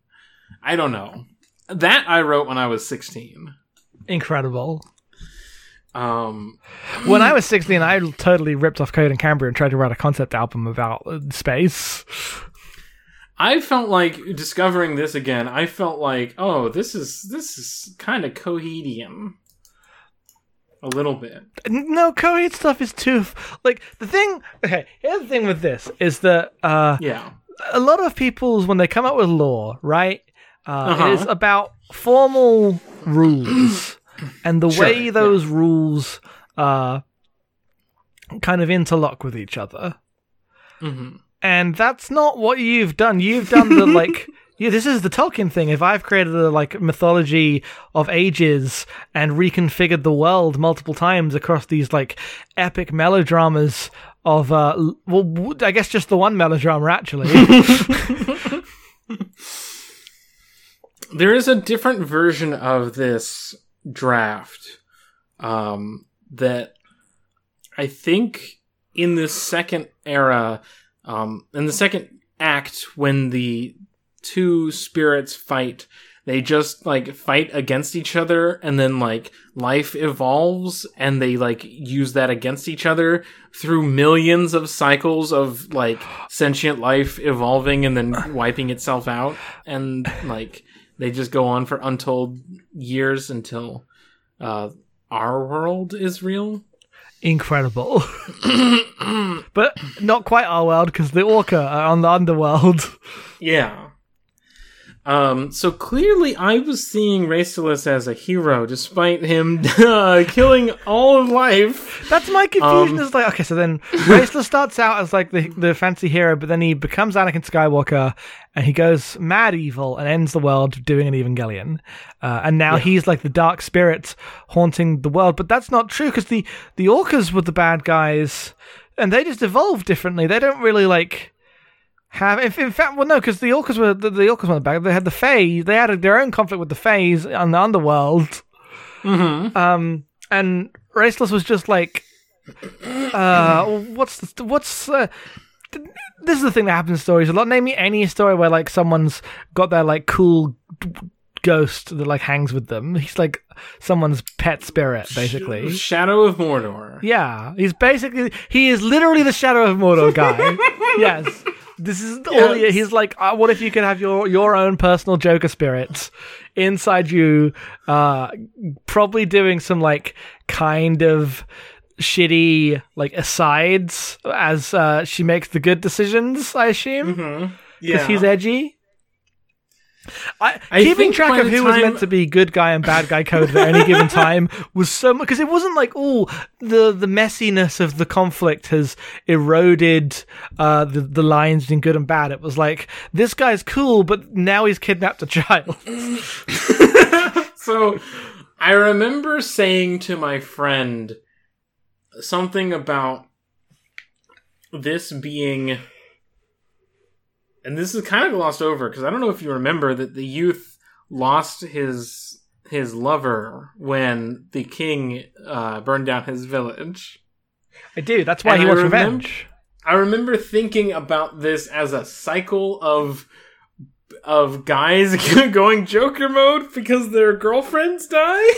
Speaker 2: i don't know that i wrote when i was 16
Speaker 3: Incredible.
Speaker 2: um
Speaker 3: When I was 16, I totally ripped off Coheed and Cambria and tried to write a concept album about uh, space.
Speaker 2: I felt like discovering this again. I felt like, oh, this is this is kind of Cohedian, a little bit.
Speaker 3: No, Coheed stuff is too. Like, the thing. Okay, here's the thing with this is that uh,
Speaker 2: Yeah,
Speaker 3: a lot of people's, when they come up with law, right, uh,
Speaker 2: Uh-huh.
Speaker 3: it is about formal rules [COUGHS] and the
Speaker 2: Sure,
Speaker 3: way
Speaker 2: yeah.
Speaker 3: those rules uh, kind of interlock with each other.
Speaker 2: hmm
Speaker 3: and that's not what you've done. You've done the [LAUGHS] like. Yeah, this is the Tolkien thing. If I've created a like mythology of ages and reconfigured the world multiple times across these like epic melodramas of uh, well, I guess just the one melodrama actually. [LAUGHS]
Speaker 2: there is a different version of this draft um, that I think in the second era, um, in the second act, when the two spirits fight, they just like fight against each other, and then like life evolves, and they like use that against each other through millions of cycles of like sentient life evolving and then [SIGHS] wiping itself out, and like they just go on for untold years until uh, our world is real.
Speaker 3: Incredible, [COUGHS] but not quite our world because the Orca are on the underworld.
Speaker 2: Yeah. Um, so clearly I was seeing Raestalus as a hero despite him [LAUGHS] uh, killing all of life.
Speaker 3: That's my confusion.
Speaker 2: Um,
Speaker 3: is like okay, so then Raestalus starts out as like the the fancy hero, but then he becomes Anakin Skywalker, and he goes mad evil and ends the world doing an Evangelion. Uh, and now he's like the dark spirit haunting the world. But that's not true because the the Orcas were the bad guys, and they just evolved differently. They don't really like. Have if in fact well no because the orcas were the, the orcas were the bad they had the Fey they had their own conflict with the Feys and the underworld
Speaker 2: Mm-hmm.
Speaker 3: um, and Raestalus was just like, uh, what's the, what's uh, this is the thing that happens in stories a lot. Name me any story where like someone's got their like cool ghost that like hangs with them. He's like someone's pet spirit, basically.
Speaker 2: Shadow of Mordor.
Speaker 3: Yeah, he's basically he is literally the Shadow of Mordor guy. [LAUGHS] yes. This is all he,
Speaker 2: Yes.
Speaker 3: he's like. Uh, what if you could have your your own personal Joker spirit [LAUGHS] inside you, uh, probably doing some like kind of shitty like asides as uh, she makes the good decisions. I assume
Speaker 2: Mm-hmm.
Speaker 3: because
Speaker 2: Yeah.
Speaker 3: he's edgy. I,
Speaker 2: I
Speaker 3: keeping track of
Speaker 2: the
Speaker 3: who was meant to be good guy and bad guy code at any given [LAUGHS] time was so much because it wasn't like oh the the messiness of the conflict has eroded uh, the the lines between good and bad. It was like this guy's cool, but now he's kidnapped a child. [LAUGHS]
Speaker 2: so I remember saying to my friend something about this being and this is kind of glossed over because I don't know if you remember that the youth lost his his lover when the king uh, burned down his village.
Speaker 3: I do. That's why
Speaker 2: And
Speaker 3: he
Speaker 2: I
Speaker 3: wants
Speaker 2: remem-
Speaker 3: revenge.
Speaker 2: I remember thinking about this as a cycle of of guys [LAUGHS] going Joker mode because their girlfriends die.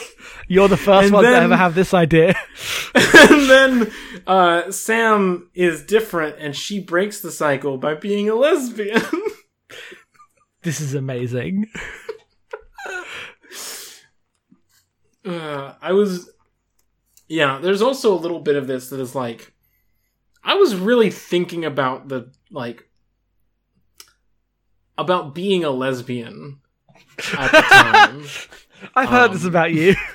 Speaker 3: You're the first
Speaker 2: And
Speaker 3: one to ever have this idea. [LAUGHS]
Speaker 2: and then uh, Sam is different, and she breaks the cycle by being a lesbian. [LAUGHS]
Speaker 3: this is amazing.
Speaker 2: uh, I was, yeah. There's also a little bit of this that is like, I was really thinking about the like about being a lesbian at the time. [LAUGHS]
Speaker 3: I've heard this
Speaker 2: Um,
Speaker 3: about you. [LAUGHS]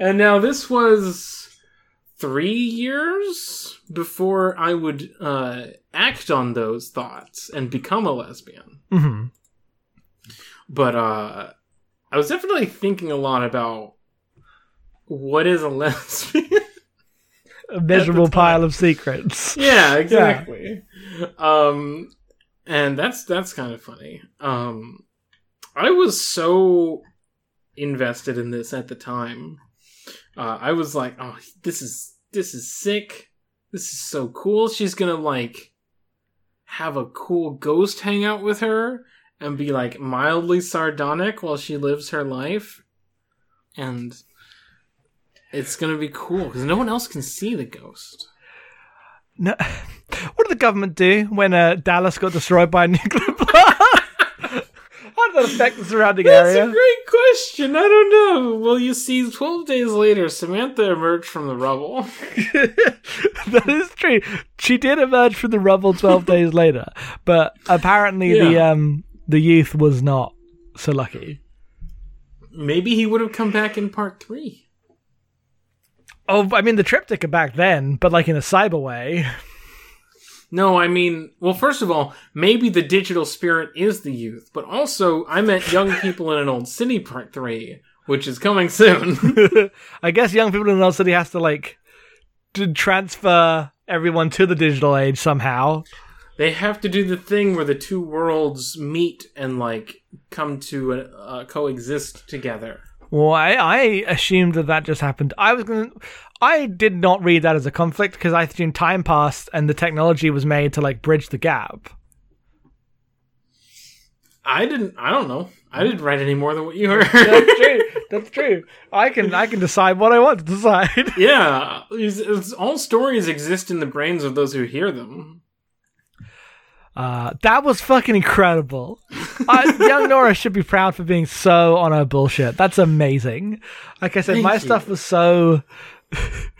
Speaker 2: and now this was three years before I would uh, act on those thoughts and become a lesbian.
Speaker 3: hmm
Speaker 2: But uh, I was definitely thinking a lot about what is a [LAUGHS] lesbian.
Speaker 3: A miserable pile of secrets.
Speaker 2: yeah, exactly. Um, and that's that's kind of funny. Um, I was so invested in this at the time. Uh, I was like, "Oh, this is this is sick. This is so cool." She's gonna like have a cool ghost hang out with her and be like mildly sardonic while she lives her life, and it's gonna be cool because no one else can see the ghost.
Speaker 3: No. [LAUGHS] What did the government do when uh, Dallas got destroyed by a nuclear [LAUGHS] blast? How did that affect the surrounding
Speaker 2: That's
Speaker 3: area?
Speaker 2: That's a great question. I don't know. Well, you see, 12 days later, Samantha emerged from the rubble. [LAUGHS] [LAUGHS]
Speaker 3: that is true. She did emerge from the rubble twelve days later, but apparently the um the youth was not so lucky.
Speaker 2: Maybe he would have come back in part three.
Speaker 3: Oh, I mean the triptych back then, but like in a cyber way.
Speaker 2: No, I mean, well, first of all, maybe the digital spirit is the youth, but also I meant young [LAUGHS] people in an old city part three, which is coming soon. [LAUGHS]
Speaker 3: I guess young people in an old city has to like to transfer everyone to the digital age somehow.
Speaker 2: they have to do the thing where the two worlds meet and like come to uh, coexist together.
Speaker 3: Well, I, I assumed that that just happened. I was going to. I did not read that as a conflict because I assumed time passed and the technology was made to like bridge the gap.
Speaker 2: I didn't. I don't know. I didn't write any more than what you heard.
Speaker 3: That's [LAUGHS] true. That's true. I can I can decide what I want to decide. [LAUGHS]
Speaker 2: Yeah, it's, it's, all stories exist in the brains of those who hear them.
Speaker 3: Uh, that was fucking incredible. Uh, young Nora should be proud for being so on her bullshit. That's amazing. Like I said,
Speaker 2: Thank
Speaker 3: my
Speaker 2: you.
Speaker 3: stuff was so. [LAUGHS]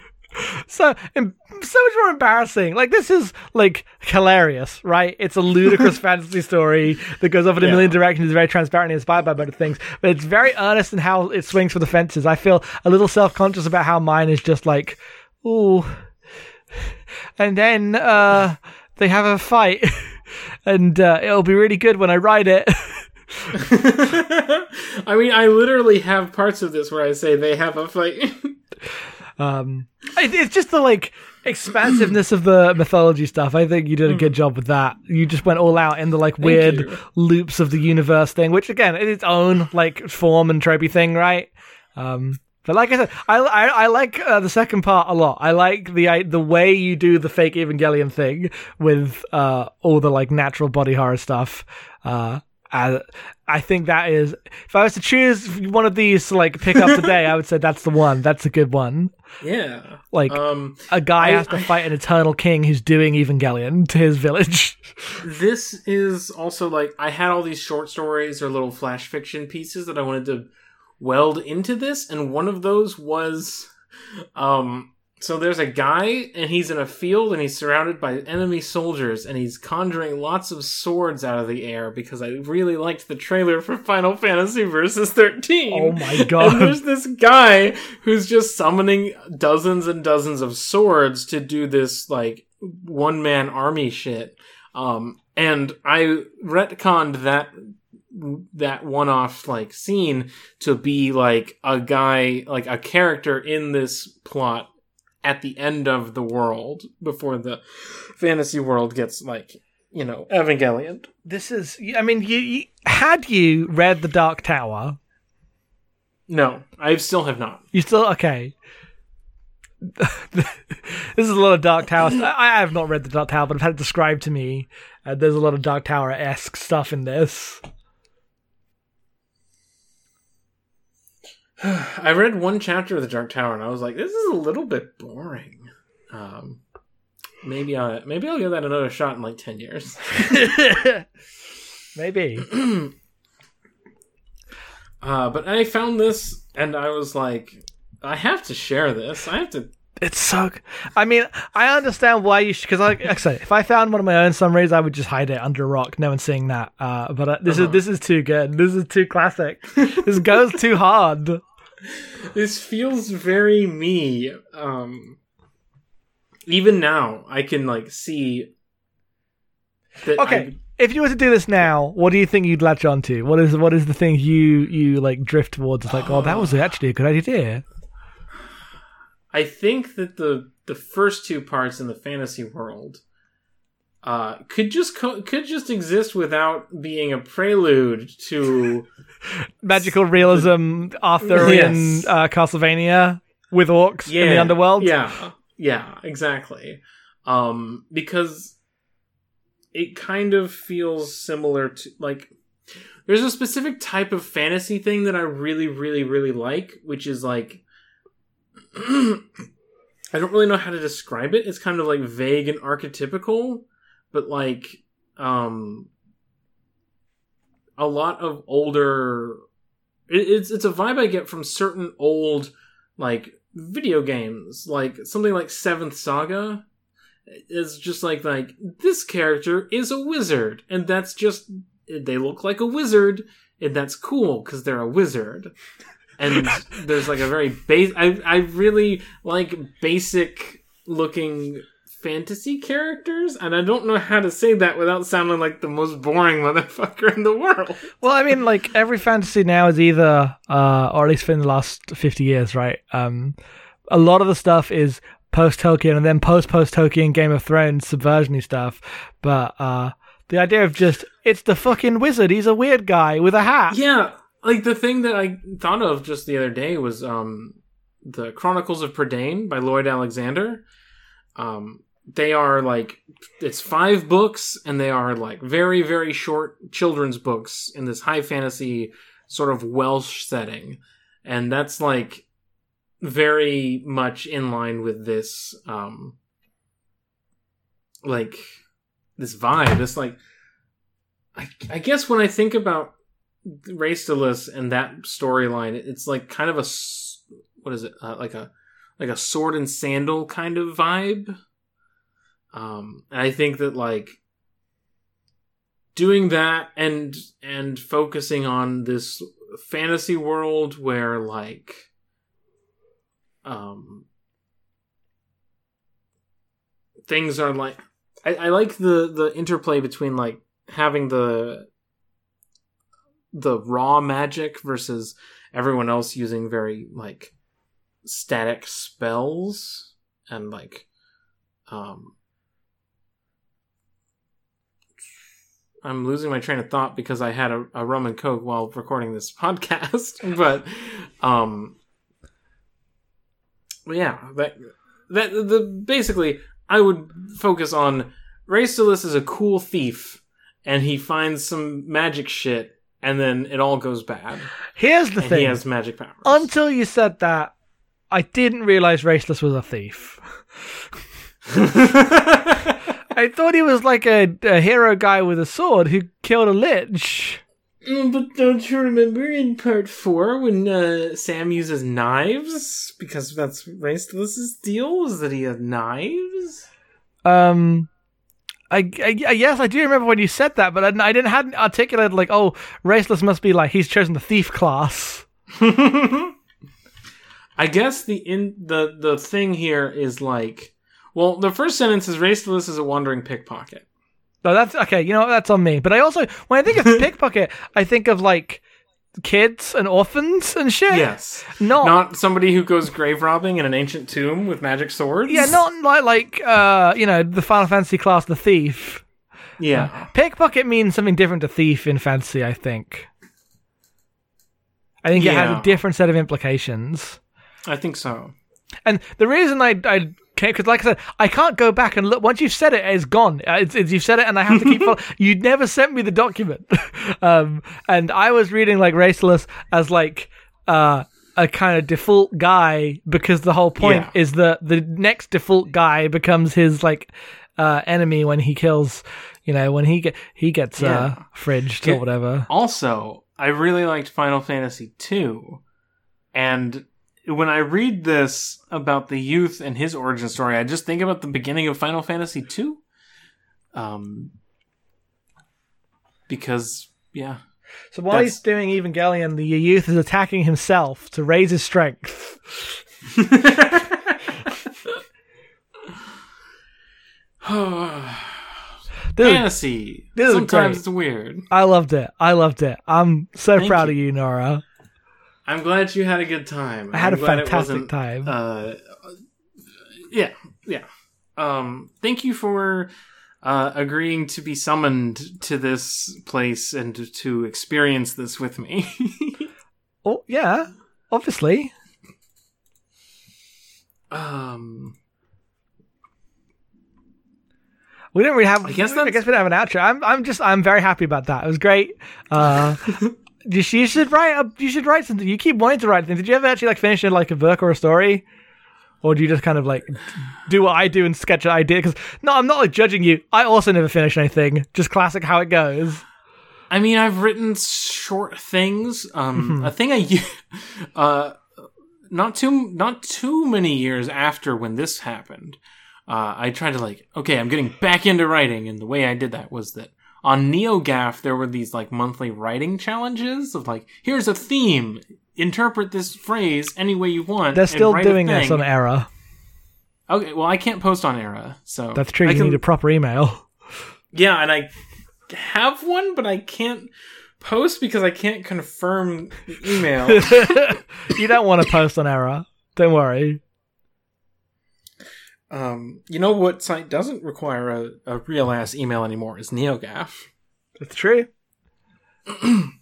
Speaker 3: So, em- so much more embarrassing. Like this is like hilarious, right? It's a ludicrous [LAUGHS] fantasy story that goes off in a
Speaker 2: Yeah.
Speaker 3: million directions, very transparent and inspired by better things, but it's very earnest in how it swings for the fences. I feel a little self conscious about how mine is just like, ooh, and then uh, they have a fight, [LAUGHS] and uh, it'll be really good when I write it. [LAUGHS] [LAUGHS]
Speaker 2: I mean, I literally have parts of this where I say they have a fight. [LAUGHS]
Speaker 3: Um, it, it's just the like expansiveness of the mythology stuff. I think you did a good job with that. You just went all out in the like weird loops of the universe thing, which again, is its own like form and tropey thing, right? Um, but like I said, I I, I like uh, the second part a lot. I like the I, the way you do the fake Evangelion thing with uh, all the like natural body horror stuff. Uh, I, I think that is. If I was to choose one of these to like pick up [LAUGHS] today, I would say that's the one. That's a good one.
Speaker 2: yeah.
Speaker 3: Like
Speaker 2: Um,
Speaker 3: a guy
Speaker 2: I-
Speaker 3: has to fight an eternal king who's doing Evangelion to his village. [LAUGHS]
Speaker 2: this is also like I had all these short stories or little flash fiction pieces that I wanted to weld into this, and one of those was, um, so there's a guy and he's in a field and he's surrounded by enemy soldiers and he's conjuring lots of swords out of the air because I really liked the trailer for Final Fantasy Versus 13.
Speaker 3: Oh my [LAUGHS]
Speaker 2: And
Speaker 3: god.
Speaker 2: there's this guy who's just summoning dozens and dozens of swords to do this like one man army shit. Um, and I retconned that that one off like scene to be like a guy like a character in this plot at the end of the world before the fantasy world gets like you know Evangelion.
Speaker 3: This is. I mean, you, you had you read the Dark Tower,
Speaker 2: No, I still have not.
Speaker 3: you still okay. [LAUGHS] this is a lot of Dark Tower. I I have not read the Dark Tower, but I've had it described to me. Uh, there's a lot of Dark Tower esque stuff in this. [SIGHS]
Speaker 2: I read one chapter of the Dark Tower and I was like, this is a little bit boring. Um, maybe I maybe I'll give that another shot in like ten years. [LAUGHS]
Speaker 3: Maybe. [CLEARS THROAT]
Speaker 2: Uh, but I found this and I was like, I have to share this. I have to
Speaker 3: It's so. I mean, I understand why you should. Because, like, I say, if I found one of my own summaries, I would just hide it under a rock. No one's seeing that. Uh, but uh, this
Speaker 2: Uh-huh.
Speaker 3: is this is too good. This is too classic. this goes too hard. [LAUGHS]
Speaker 2: This feels very me. Um, even now, I can like see. That
Speaker 3: Okay, if you were to do this now, what do you think you'd latch onto? What is what is the thing you you like drift towards? It's like, oh, that was actually a good idea.
Speaker 2: I think that the the first two parts in the fantasy world uh, could just co- could just exist without being a prelude to [LAUGHS]
Speaker 3: Magical realism, Arthurian
Speaker 2: Yes.
Speaker 3: uh, Castlevania with orcs in the underworld.
Speaker 2: Yeah, yeah, exactly. Um, because it kind of feels similar to like there's a specific type of fantasy thing that I really, really, really like, which is like [CLEARS THROAT] I don't really know how to describe it. It's kind of like vague and archetypical, but like um a lot of older it, it's it's a vibe I get from certain old like video games, like something like Seventh Saga. It's just like like this character is a wizard, and that's just they look like a wizard, and that's cool because they're a wizard. And there's like a very base. I I really like basic looking fantasy characters, and I don't know how to say that without sounding like the most boring [LAUGHS] motherfucker in the world.
Speaker 3: Well, I mean, like every fantasy now is either, uh, or at least in the last fifty years, right? Um, a lot of the stuff is post Tolkien and then post post Tolkien Game of Thrones subversiony stuff. But uh, the idea of just it's the fucking wizard. He's a weird guy with a hat.
Speaker 2: Yeah, like the thing that I thought of just the other day was um the Chronicles of Prydain by Lloyd Alexander. Um they are like it's five books and they are like very very short children's books in this high fantasy sort of Welsh setting. And that's like very much in line with this um like this vibe. This like I, I guess when I think about Raestalus and that storyline, it's like kind of a what is it? Uh, like a like a sword and sandal kind of vibe. Um, and I think that like doing that and and focusing on this fantasy world where like um things are like I, I like the the interplay between like having the the raw magic versus everyone else using very like static spells and like um I'm losing my train of thought because I had a, a rum and coke while recording this [LAUGHS] podcast, but um, yeah, that that the basically I would focus on Raestalus is a cool thief, and he finds some magic shit, and then it all goes bad,
Speaker 3: Here's the thing.
Speaker 2: he has magic powers.
Speaker 3: Until you said that, I didn't realize Raestalus was a thief. [LAUGHS] [LAUGHS] I thought he was like a, a hero guy with a sword who killed a lich.
Speaker 2: Mm, But don't you remember in part four when uh, Sam uses knives? Because that's Raestalus's deal, is that he has knives?
Speaker 3: Um, I, I, I- yes, I do remember when you said that, but I, I didn't hadn't articulated like, oh, Raestalus must be like he's chosen the thief class. [LAUGHS]
Speaker 2: I guess the in the the thing here is like, well, the first sentence is Raestalus is a wandering pickpocket.
Speaker 3: No, that's okay. You know? That's on me. But I also, when I think of [LAUGHS] pickpocket, I think of like kids and orphans and shit.
Speaker 2: Yes,
Speaker 3: Not,
Speaker 2: not somebody who goes grave robbing in an ancient tomb with magic swords.
Speaker 3: yeah, not like like uh, you know, the Final Fantasy class, the thief.
Speaker 2: yeah.
Speaker 3: Pickpocket means something different to thief in fantasy. I think. I think it has a different set of implications.
Speaker 2: I think so.
Speaker 3: And the reason I I because like I said, I can't go back and look. Once you've said it, it's gone. Uh, It's, it's, you've said it, and I have to keep. [LAUGHS] follow- you never sent me the document, [LAUGHS] um, and I was reading like Raestalus as like uh, a kind of default guy because the whole point
Speaker 2: Yeah.
Speaker 3: is that the next default guy becomes his like uh, enemy when he kills. You know, when he get he gets uh, fridged
Speaker 2: Yeah.
Speaker 3: or whatever.
Speaker 2: Also, I really liked Final Fantasy 2 and when I read this about the youth and his origin story, I just think about the beginning of Final Fantasy II. Um, because yeah,
Speaker 3: So while
Speaker 2: That's-
Speaker 3: he's doing Evangelion, the youth is attacking himself to raise his strength. [SIGHS] Dude,
Speaker 2: fantasy.
Speaker 3: this is
Speaker 2: Sometimes it's weird.
Speaker 3: I loved it. I loved it. I'm so
Speaker 2: Thank
Speaker 3: proud
Speaker 2: you.
Speaker 3: of you, Nora.
Speaker 2: I'm glad you had a good time.
Speaker 3: I had
Speaker 2: I'm
Speaker 3: a fantastic time.
Speaker 2: Uh, yeah, yeah. Um, thank you for uh, agreeing to be summoned to this place and to, to experience this with me. [LAUGHS]
Speaker 3: oh, yeah, obviously.
Speaker 2: um,
Speaker 3: We didn't really have.
Speaker 2: I guess
Speaker 3: I guess we don't have an outro. I'm. I'm just. I'm very happy about that. It was great. Uh, [LAUGHS] you, you should write. A, you should write something. You keep wanting to write things. Did you ever actually like finish like a book or a story, or do you just kind of like do what I do and sketch an idea? Because no, I'm not like judging you. I also never finish anything. Just classic how it goes.
Speaker 2: I mean, I've written short things. Um, a thing I, [LAUGHS] uh, not too not too many years after when this happened, uh, I tried to like, okay, I'm getting back into writing, and the way I did that was that on NeoGAF there were these like monthly writing challenges of like, here's a theme, interpret this phrase any way you want.
Speaker 3: They're still doing this on Era.
Speaker 2: Okay, well, I can't post on Era, so
Speaker 3: That's true.
Speaker 2: I
Speaker 3: you
Speaker 2: can-
Speaker 3: need a proper email. [LAUGHS]
Speaker 2: Yeah, and I have one, but I can't post because I can't confirm the email. [LAUGHS]
Speaker 3: you don't want to post on Era. Don't worry.
Speaker 2: Um, you know what site doesn't require a, a real ass email anymore is NeoGAF.
Speaker 3: That's true. [CLEARS THROAT]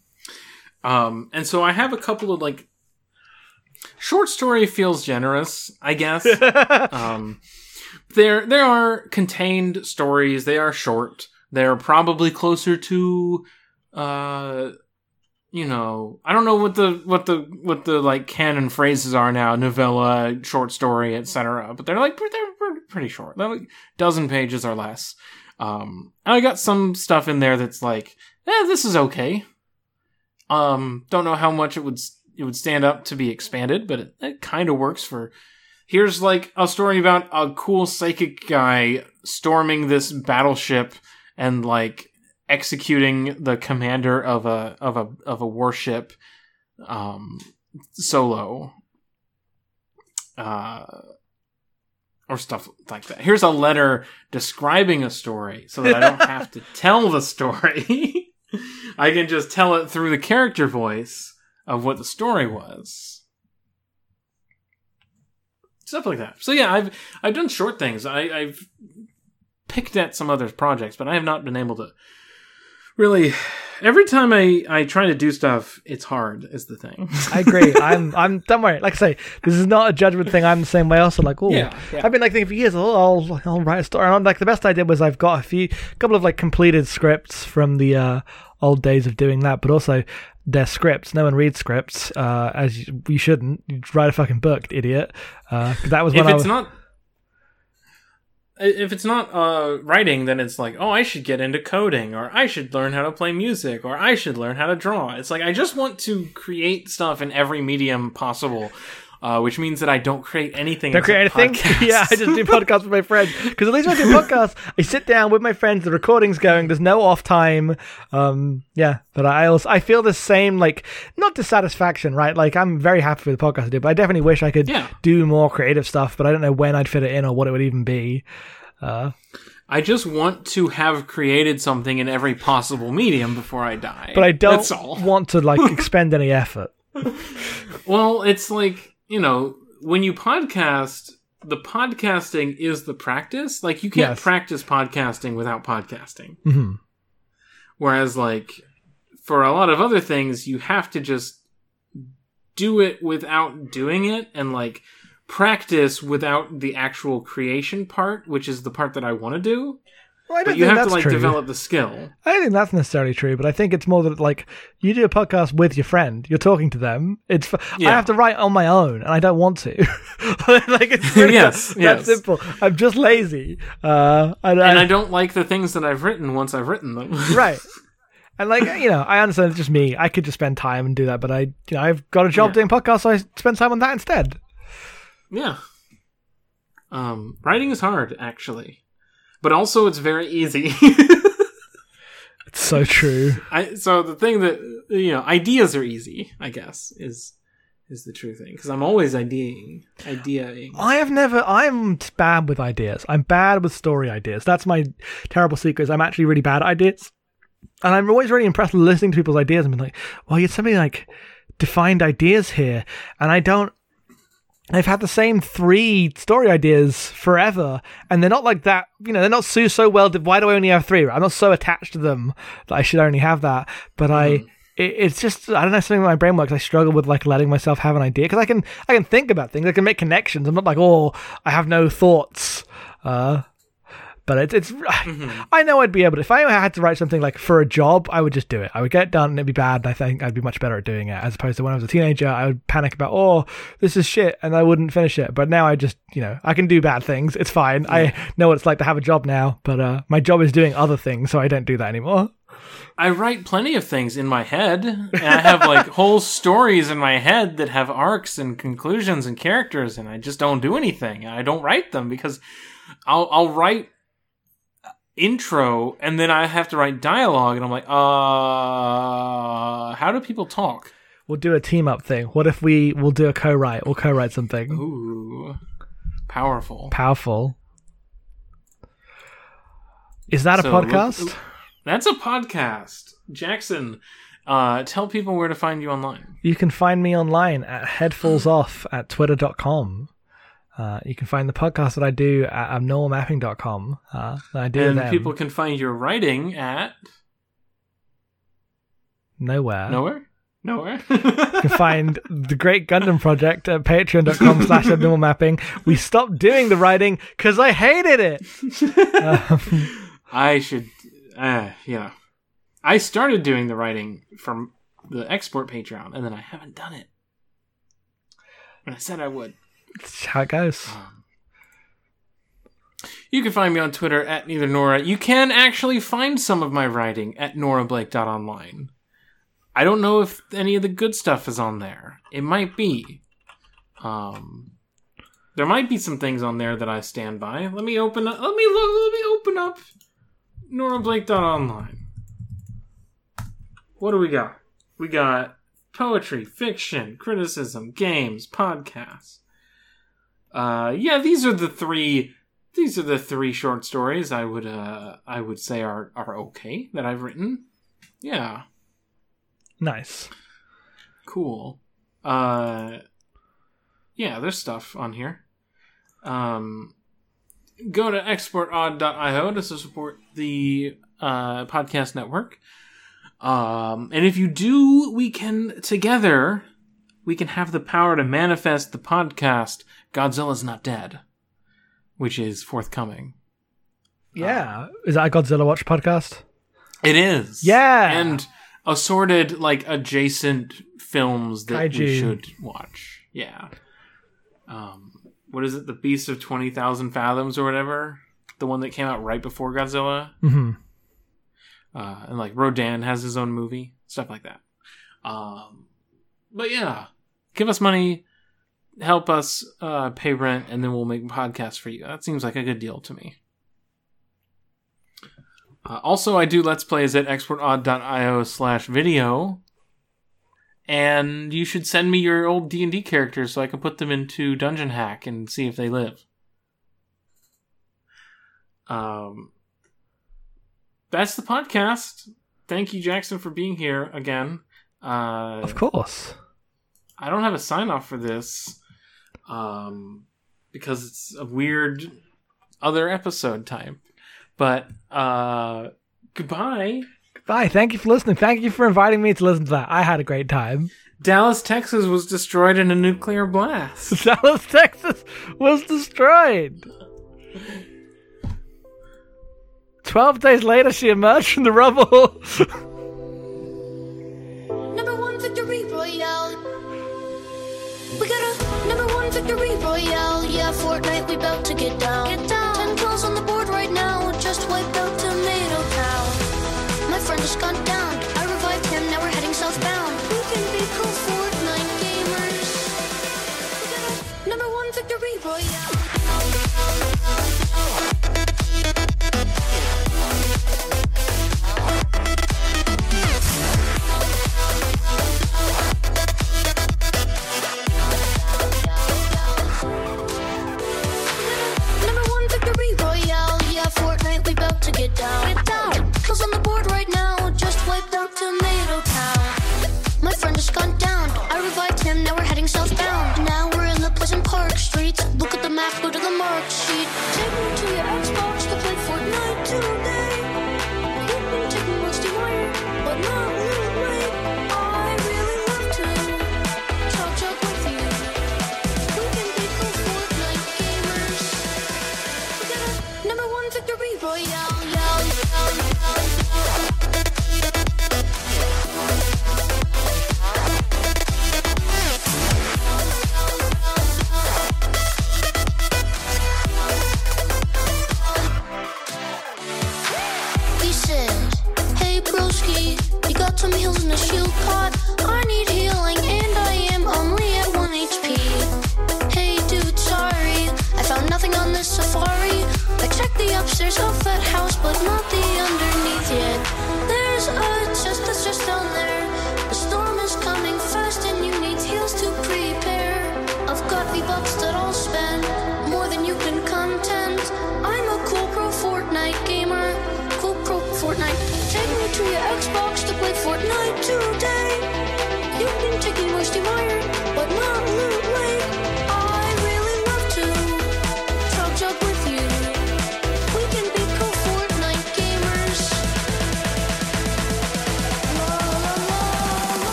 Speaker 2: Um, and so I have a couple of like short story feels generous, I guess. [LAUGHS] um, there there are contained stories. They are short. They're probably closer to, uh, you know, I don't know what the what the what the like canon phrases are now. Novella, short story, etc. But they're like they're pretty short. They're like dozen pages or less. Um, and I got some stuff in there that's like, eh, this is okay. Um, don't know how much it would it would stand up to be expanded, but it, it kind of works for. Here's like a story about a cool psychic guy storming this battleship and like executing the commander of a of a of a warship um solo uh or stuff like that. Here's a letter describing a story so that I don't [LAUGHS] have to tell the story. [LAUGHS] I can just tell it through the character voice of what the story was. Stuff like that. So yeah, I've I've done short things. I, I've picked at some other projects, but I have not been able to really. Every time I I try to do stuff, it's hard. Is the thing.
Speaker 3: I agree. [LAUGHS] I'm. I'm. Don't worry. Like I say, this is not a judgment thing. I'm the same way. Also, like, oh,
Speaker 2: Yeah, yeah.
Speaker 3: I've been like thinking for years. Oh, I'll, I'll write a story. And I'm like, the best I did was I've got a few, couple of like completed scripts from the uh, old days of doing that, but also they're scripts. No one reads scripts, uh, as you, you shouldn't. You write a fucking book, idiot. Uh, that was when
Speaker 2: if
Speaker 3: I was.
Speaker 2: not if it's not uh, writing then it's like oh i should get into coding or i should learn how to play music or i should learn how to draw. It's like i just want to create stuff in every medium possible uh, which means that i don't create anything
Speaker 3: Don't create anything. [LAUGHS] yeah, I just do [LAUGHS] podcasts with my friends because at least when I do podcasts, [LAUGHS] I sit down with my friends. The recording's going. There's no off time. Um, yeah, but I also I feel the same like not dissatisfaction, right? Like I'm very happy with the podcast I do, but I definitely wish I could
Speaker 2: Yeah.
Speaker 3: do more creative stuff. But I don't know when I'd fit it in or what it would even be. Uh,
Speaker 2: i just want to have created something in every possible medium before i die
Speaker 3: but I don't want to like expend any effort.
Speaker 2: Well, it's like, you know, when you podcast, the podcasting is the practice. Like, you can't
Speaker 3: Yes.
Speaker 2: practice podcasting without podcasting.
Speaker 3: Mhm.
Speaker 2: Whereas, like, for a lot of other things, you have to just do it without doing it and, like, practice without the actual creation part, which is the part that I want to do.
Speaker 3: Well, I don't
Speaker 2: But you
Speaker 3: think
Speaker 2: have to, like,
Speaker 3: true.
Speaker 2: develop the skill.
Speaker 3: I don't think that's necessarily true, but I think it's more that like you do a podcast with your friend, you're talking to them. It's f- I
Speaker 2: Yeah.
Speaker 3: have to write on my own, and I don't want to. [LAUGHS] like it's really
Speaker 2: Yes, [LAUGHS]
Speaker 3: that,
Speaker 2: yes.
Speaker 3: simple. I'm just lazy. Uh, and,
Speaker 2: And
Speaker 3: I,
Speaker 2: I don't like the things that I've written once I've written them. [LAUGHS]
Speaker 3: right. And like you know, I understand it's just me. I could just spend time and do that, but I, you know, I've got a job
Speaker 2: Yeah.
Speaker 3: doing podcasts, so I spend time on that instead.
Speaker 2: Yeah. Um, writing is hard, actually, but also it's very easy. [LAUGHS]
Speaker 3: It's so true.
Speaker 2: I so the thing that you know, ideas are easy. I guess is is the true thing because I'm always ideating, ideating.
Speaker 3: I have never. I'm bad with ideas. I'm bad with story ideas. That's my terrible secret. Is I'm actually really bad at ideas, and I'm always really impressed listening to people's ideas and being like, "Well, you had so many like defined ideas here," and I don't. I've had the same three story ideas forever, and they're not like that. You know, they're not so so well. Why do I only have three? I'm not so attached to them that I should only have that. But I, it, it's just I don't know something with my brain works. I struggle with like letting myself have an idea because I can I can think about things. I can make connections. I'm not like oh I have no thoughts. Uh, but it's it's [SIGHS] I know I'd be able to if I had to write something like for a job I would just do it. I would get it done and it'd be bad. And I think I'd be much better at doing it as opposed to when I was a teenager. I would panic about oh this is shit and I wouldn't finish it. But now I just you know I can do bad things. It's fine. I know what it's like to have a job now. But uh, my job is doing other things, so I don't do that anymore.
Speaker 2: I write plenty of things in my head, and I have like [LAUGHS] whole stories in my head that have arcs and conclusions and characters, and I just don't do anything. I don't write them because I'll I'll write intro and then I have to write dialogue, and I'm like, uh, how do people talk?
Speaker 3: We'll do a team up thing. What if we we'll do a co-write? We'll co-write something
Speaker 2: Ooh, powerful.
Speaker 3: powerful. Is that a
Speaker 2: So, look-
Speaker 3: podcast?
Speaker 2: That's a podcast. Jackson, uh, tell people where to find you online.
Speaker 3: You can find me online at headfallsoff at twitter.com. Uh, you can find the podcast that I do at abnormalmapping.com. Uh, I do
Speaker 2: And
Speaker 3: them
Speaker 2: people can find your writing at
Speaker 3: nowhere.
Speaker 2: nowhere? Nowhere? [LAUGHS]
Speaker 3: You can find the Great Gundam Project at patreon.com [LAUGHS] slash abnormalmapping. We stopped doing the writing because I hated it. Um, [LAUGHS]
Speaker 2: I should, uh, yeah. I started doing the writing from the export Patreon, and then I haven't done it. And I said I would.
Speaker 3: It's how it goes.
Speaker 2: You can find me on Twitter at neither Nora. You can actually find some of my writing at norablake.online. I don't know if any of the good stuff is on there. It might be. Um, there might be some things on there that I stand by. Let me open up. Let me look. Let me open up norablake.online. What do we got? We got poetry, fiction, criticism, games, podcasts. Uh, yeah, these are the three. These are the three short stories I would uh I would say are are okay that I've written. Yeah,
Speaker 3: Nice.
Speaker 2: cool. Uh, yeah, there's stuff on here. Um, go to exportodd.io to support the uh, podcast network. Um, and if you do, we can together we can have the power to manifest the podcast Godzilla's Not Dead, which is forthcoming.
Speaker 3: Yeah. Is that a Godzilla Watch podcast?
Speaker 2: It is.
Speaker 3: Yeah.
Speaker 2: And assorted like adjacent films that we should watch. Yeah. Um what is it? The Beast of 20,000 Fathoms or whatever? The one that came out right before Godzilla?
Speaker 3: Mm-hmm.
Speaker 2: Uh and like Rodan has his own movie, stuff like that. Um but yeah, give us money, help us uh pay rent and then we'll make podcasts for you. That seems like a good deal to me. Uh, also, I do Let's Plays at exportodd.io slash video. And you should send me your old D&D characters so I can put them into Dungeon Hack and see if they live. Um, that's the podcast. Thank you, Jackson, for being here again. Uh,
Speaker 3: Of course.
Speaker 2: I don't have a sign off for this um, because it's a weird other episode type. But uh, goodbye.
Speaker 3: Bye. Thank you for listening. Thank you for inviting me to listen to that. I had a great time.
Speaker 2: Dallas, Texas was destroyed in a nuclear blast. [LAUGHS]
Speaker 3: Dallas, Texas was destroyed. Twelve days later, she emerged from the rubble. [LAUGHS]
Speaker 4: We got a number one victory royale. Yeah, Fortnite, we bout to get down. Get down.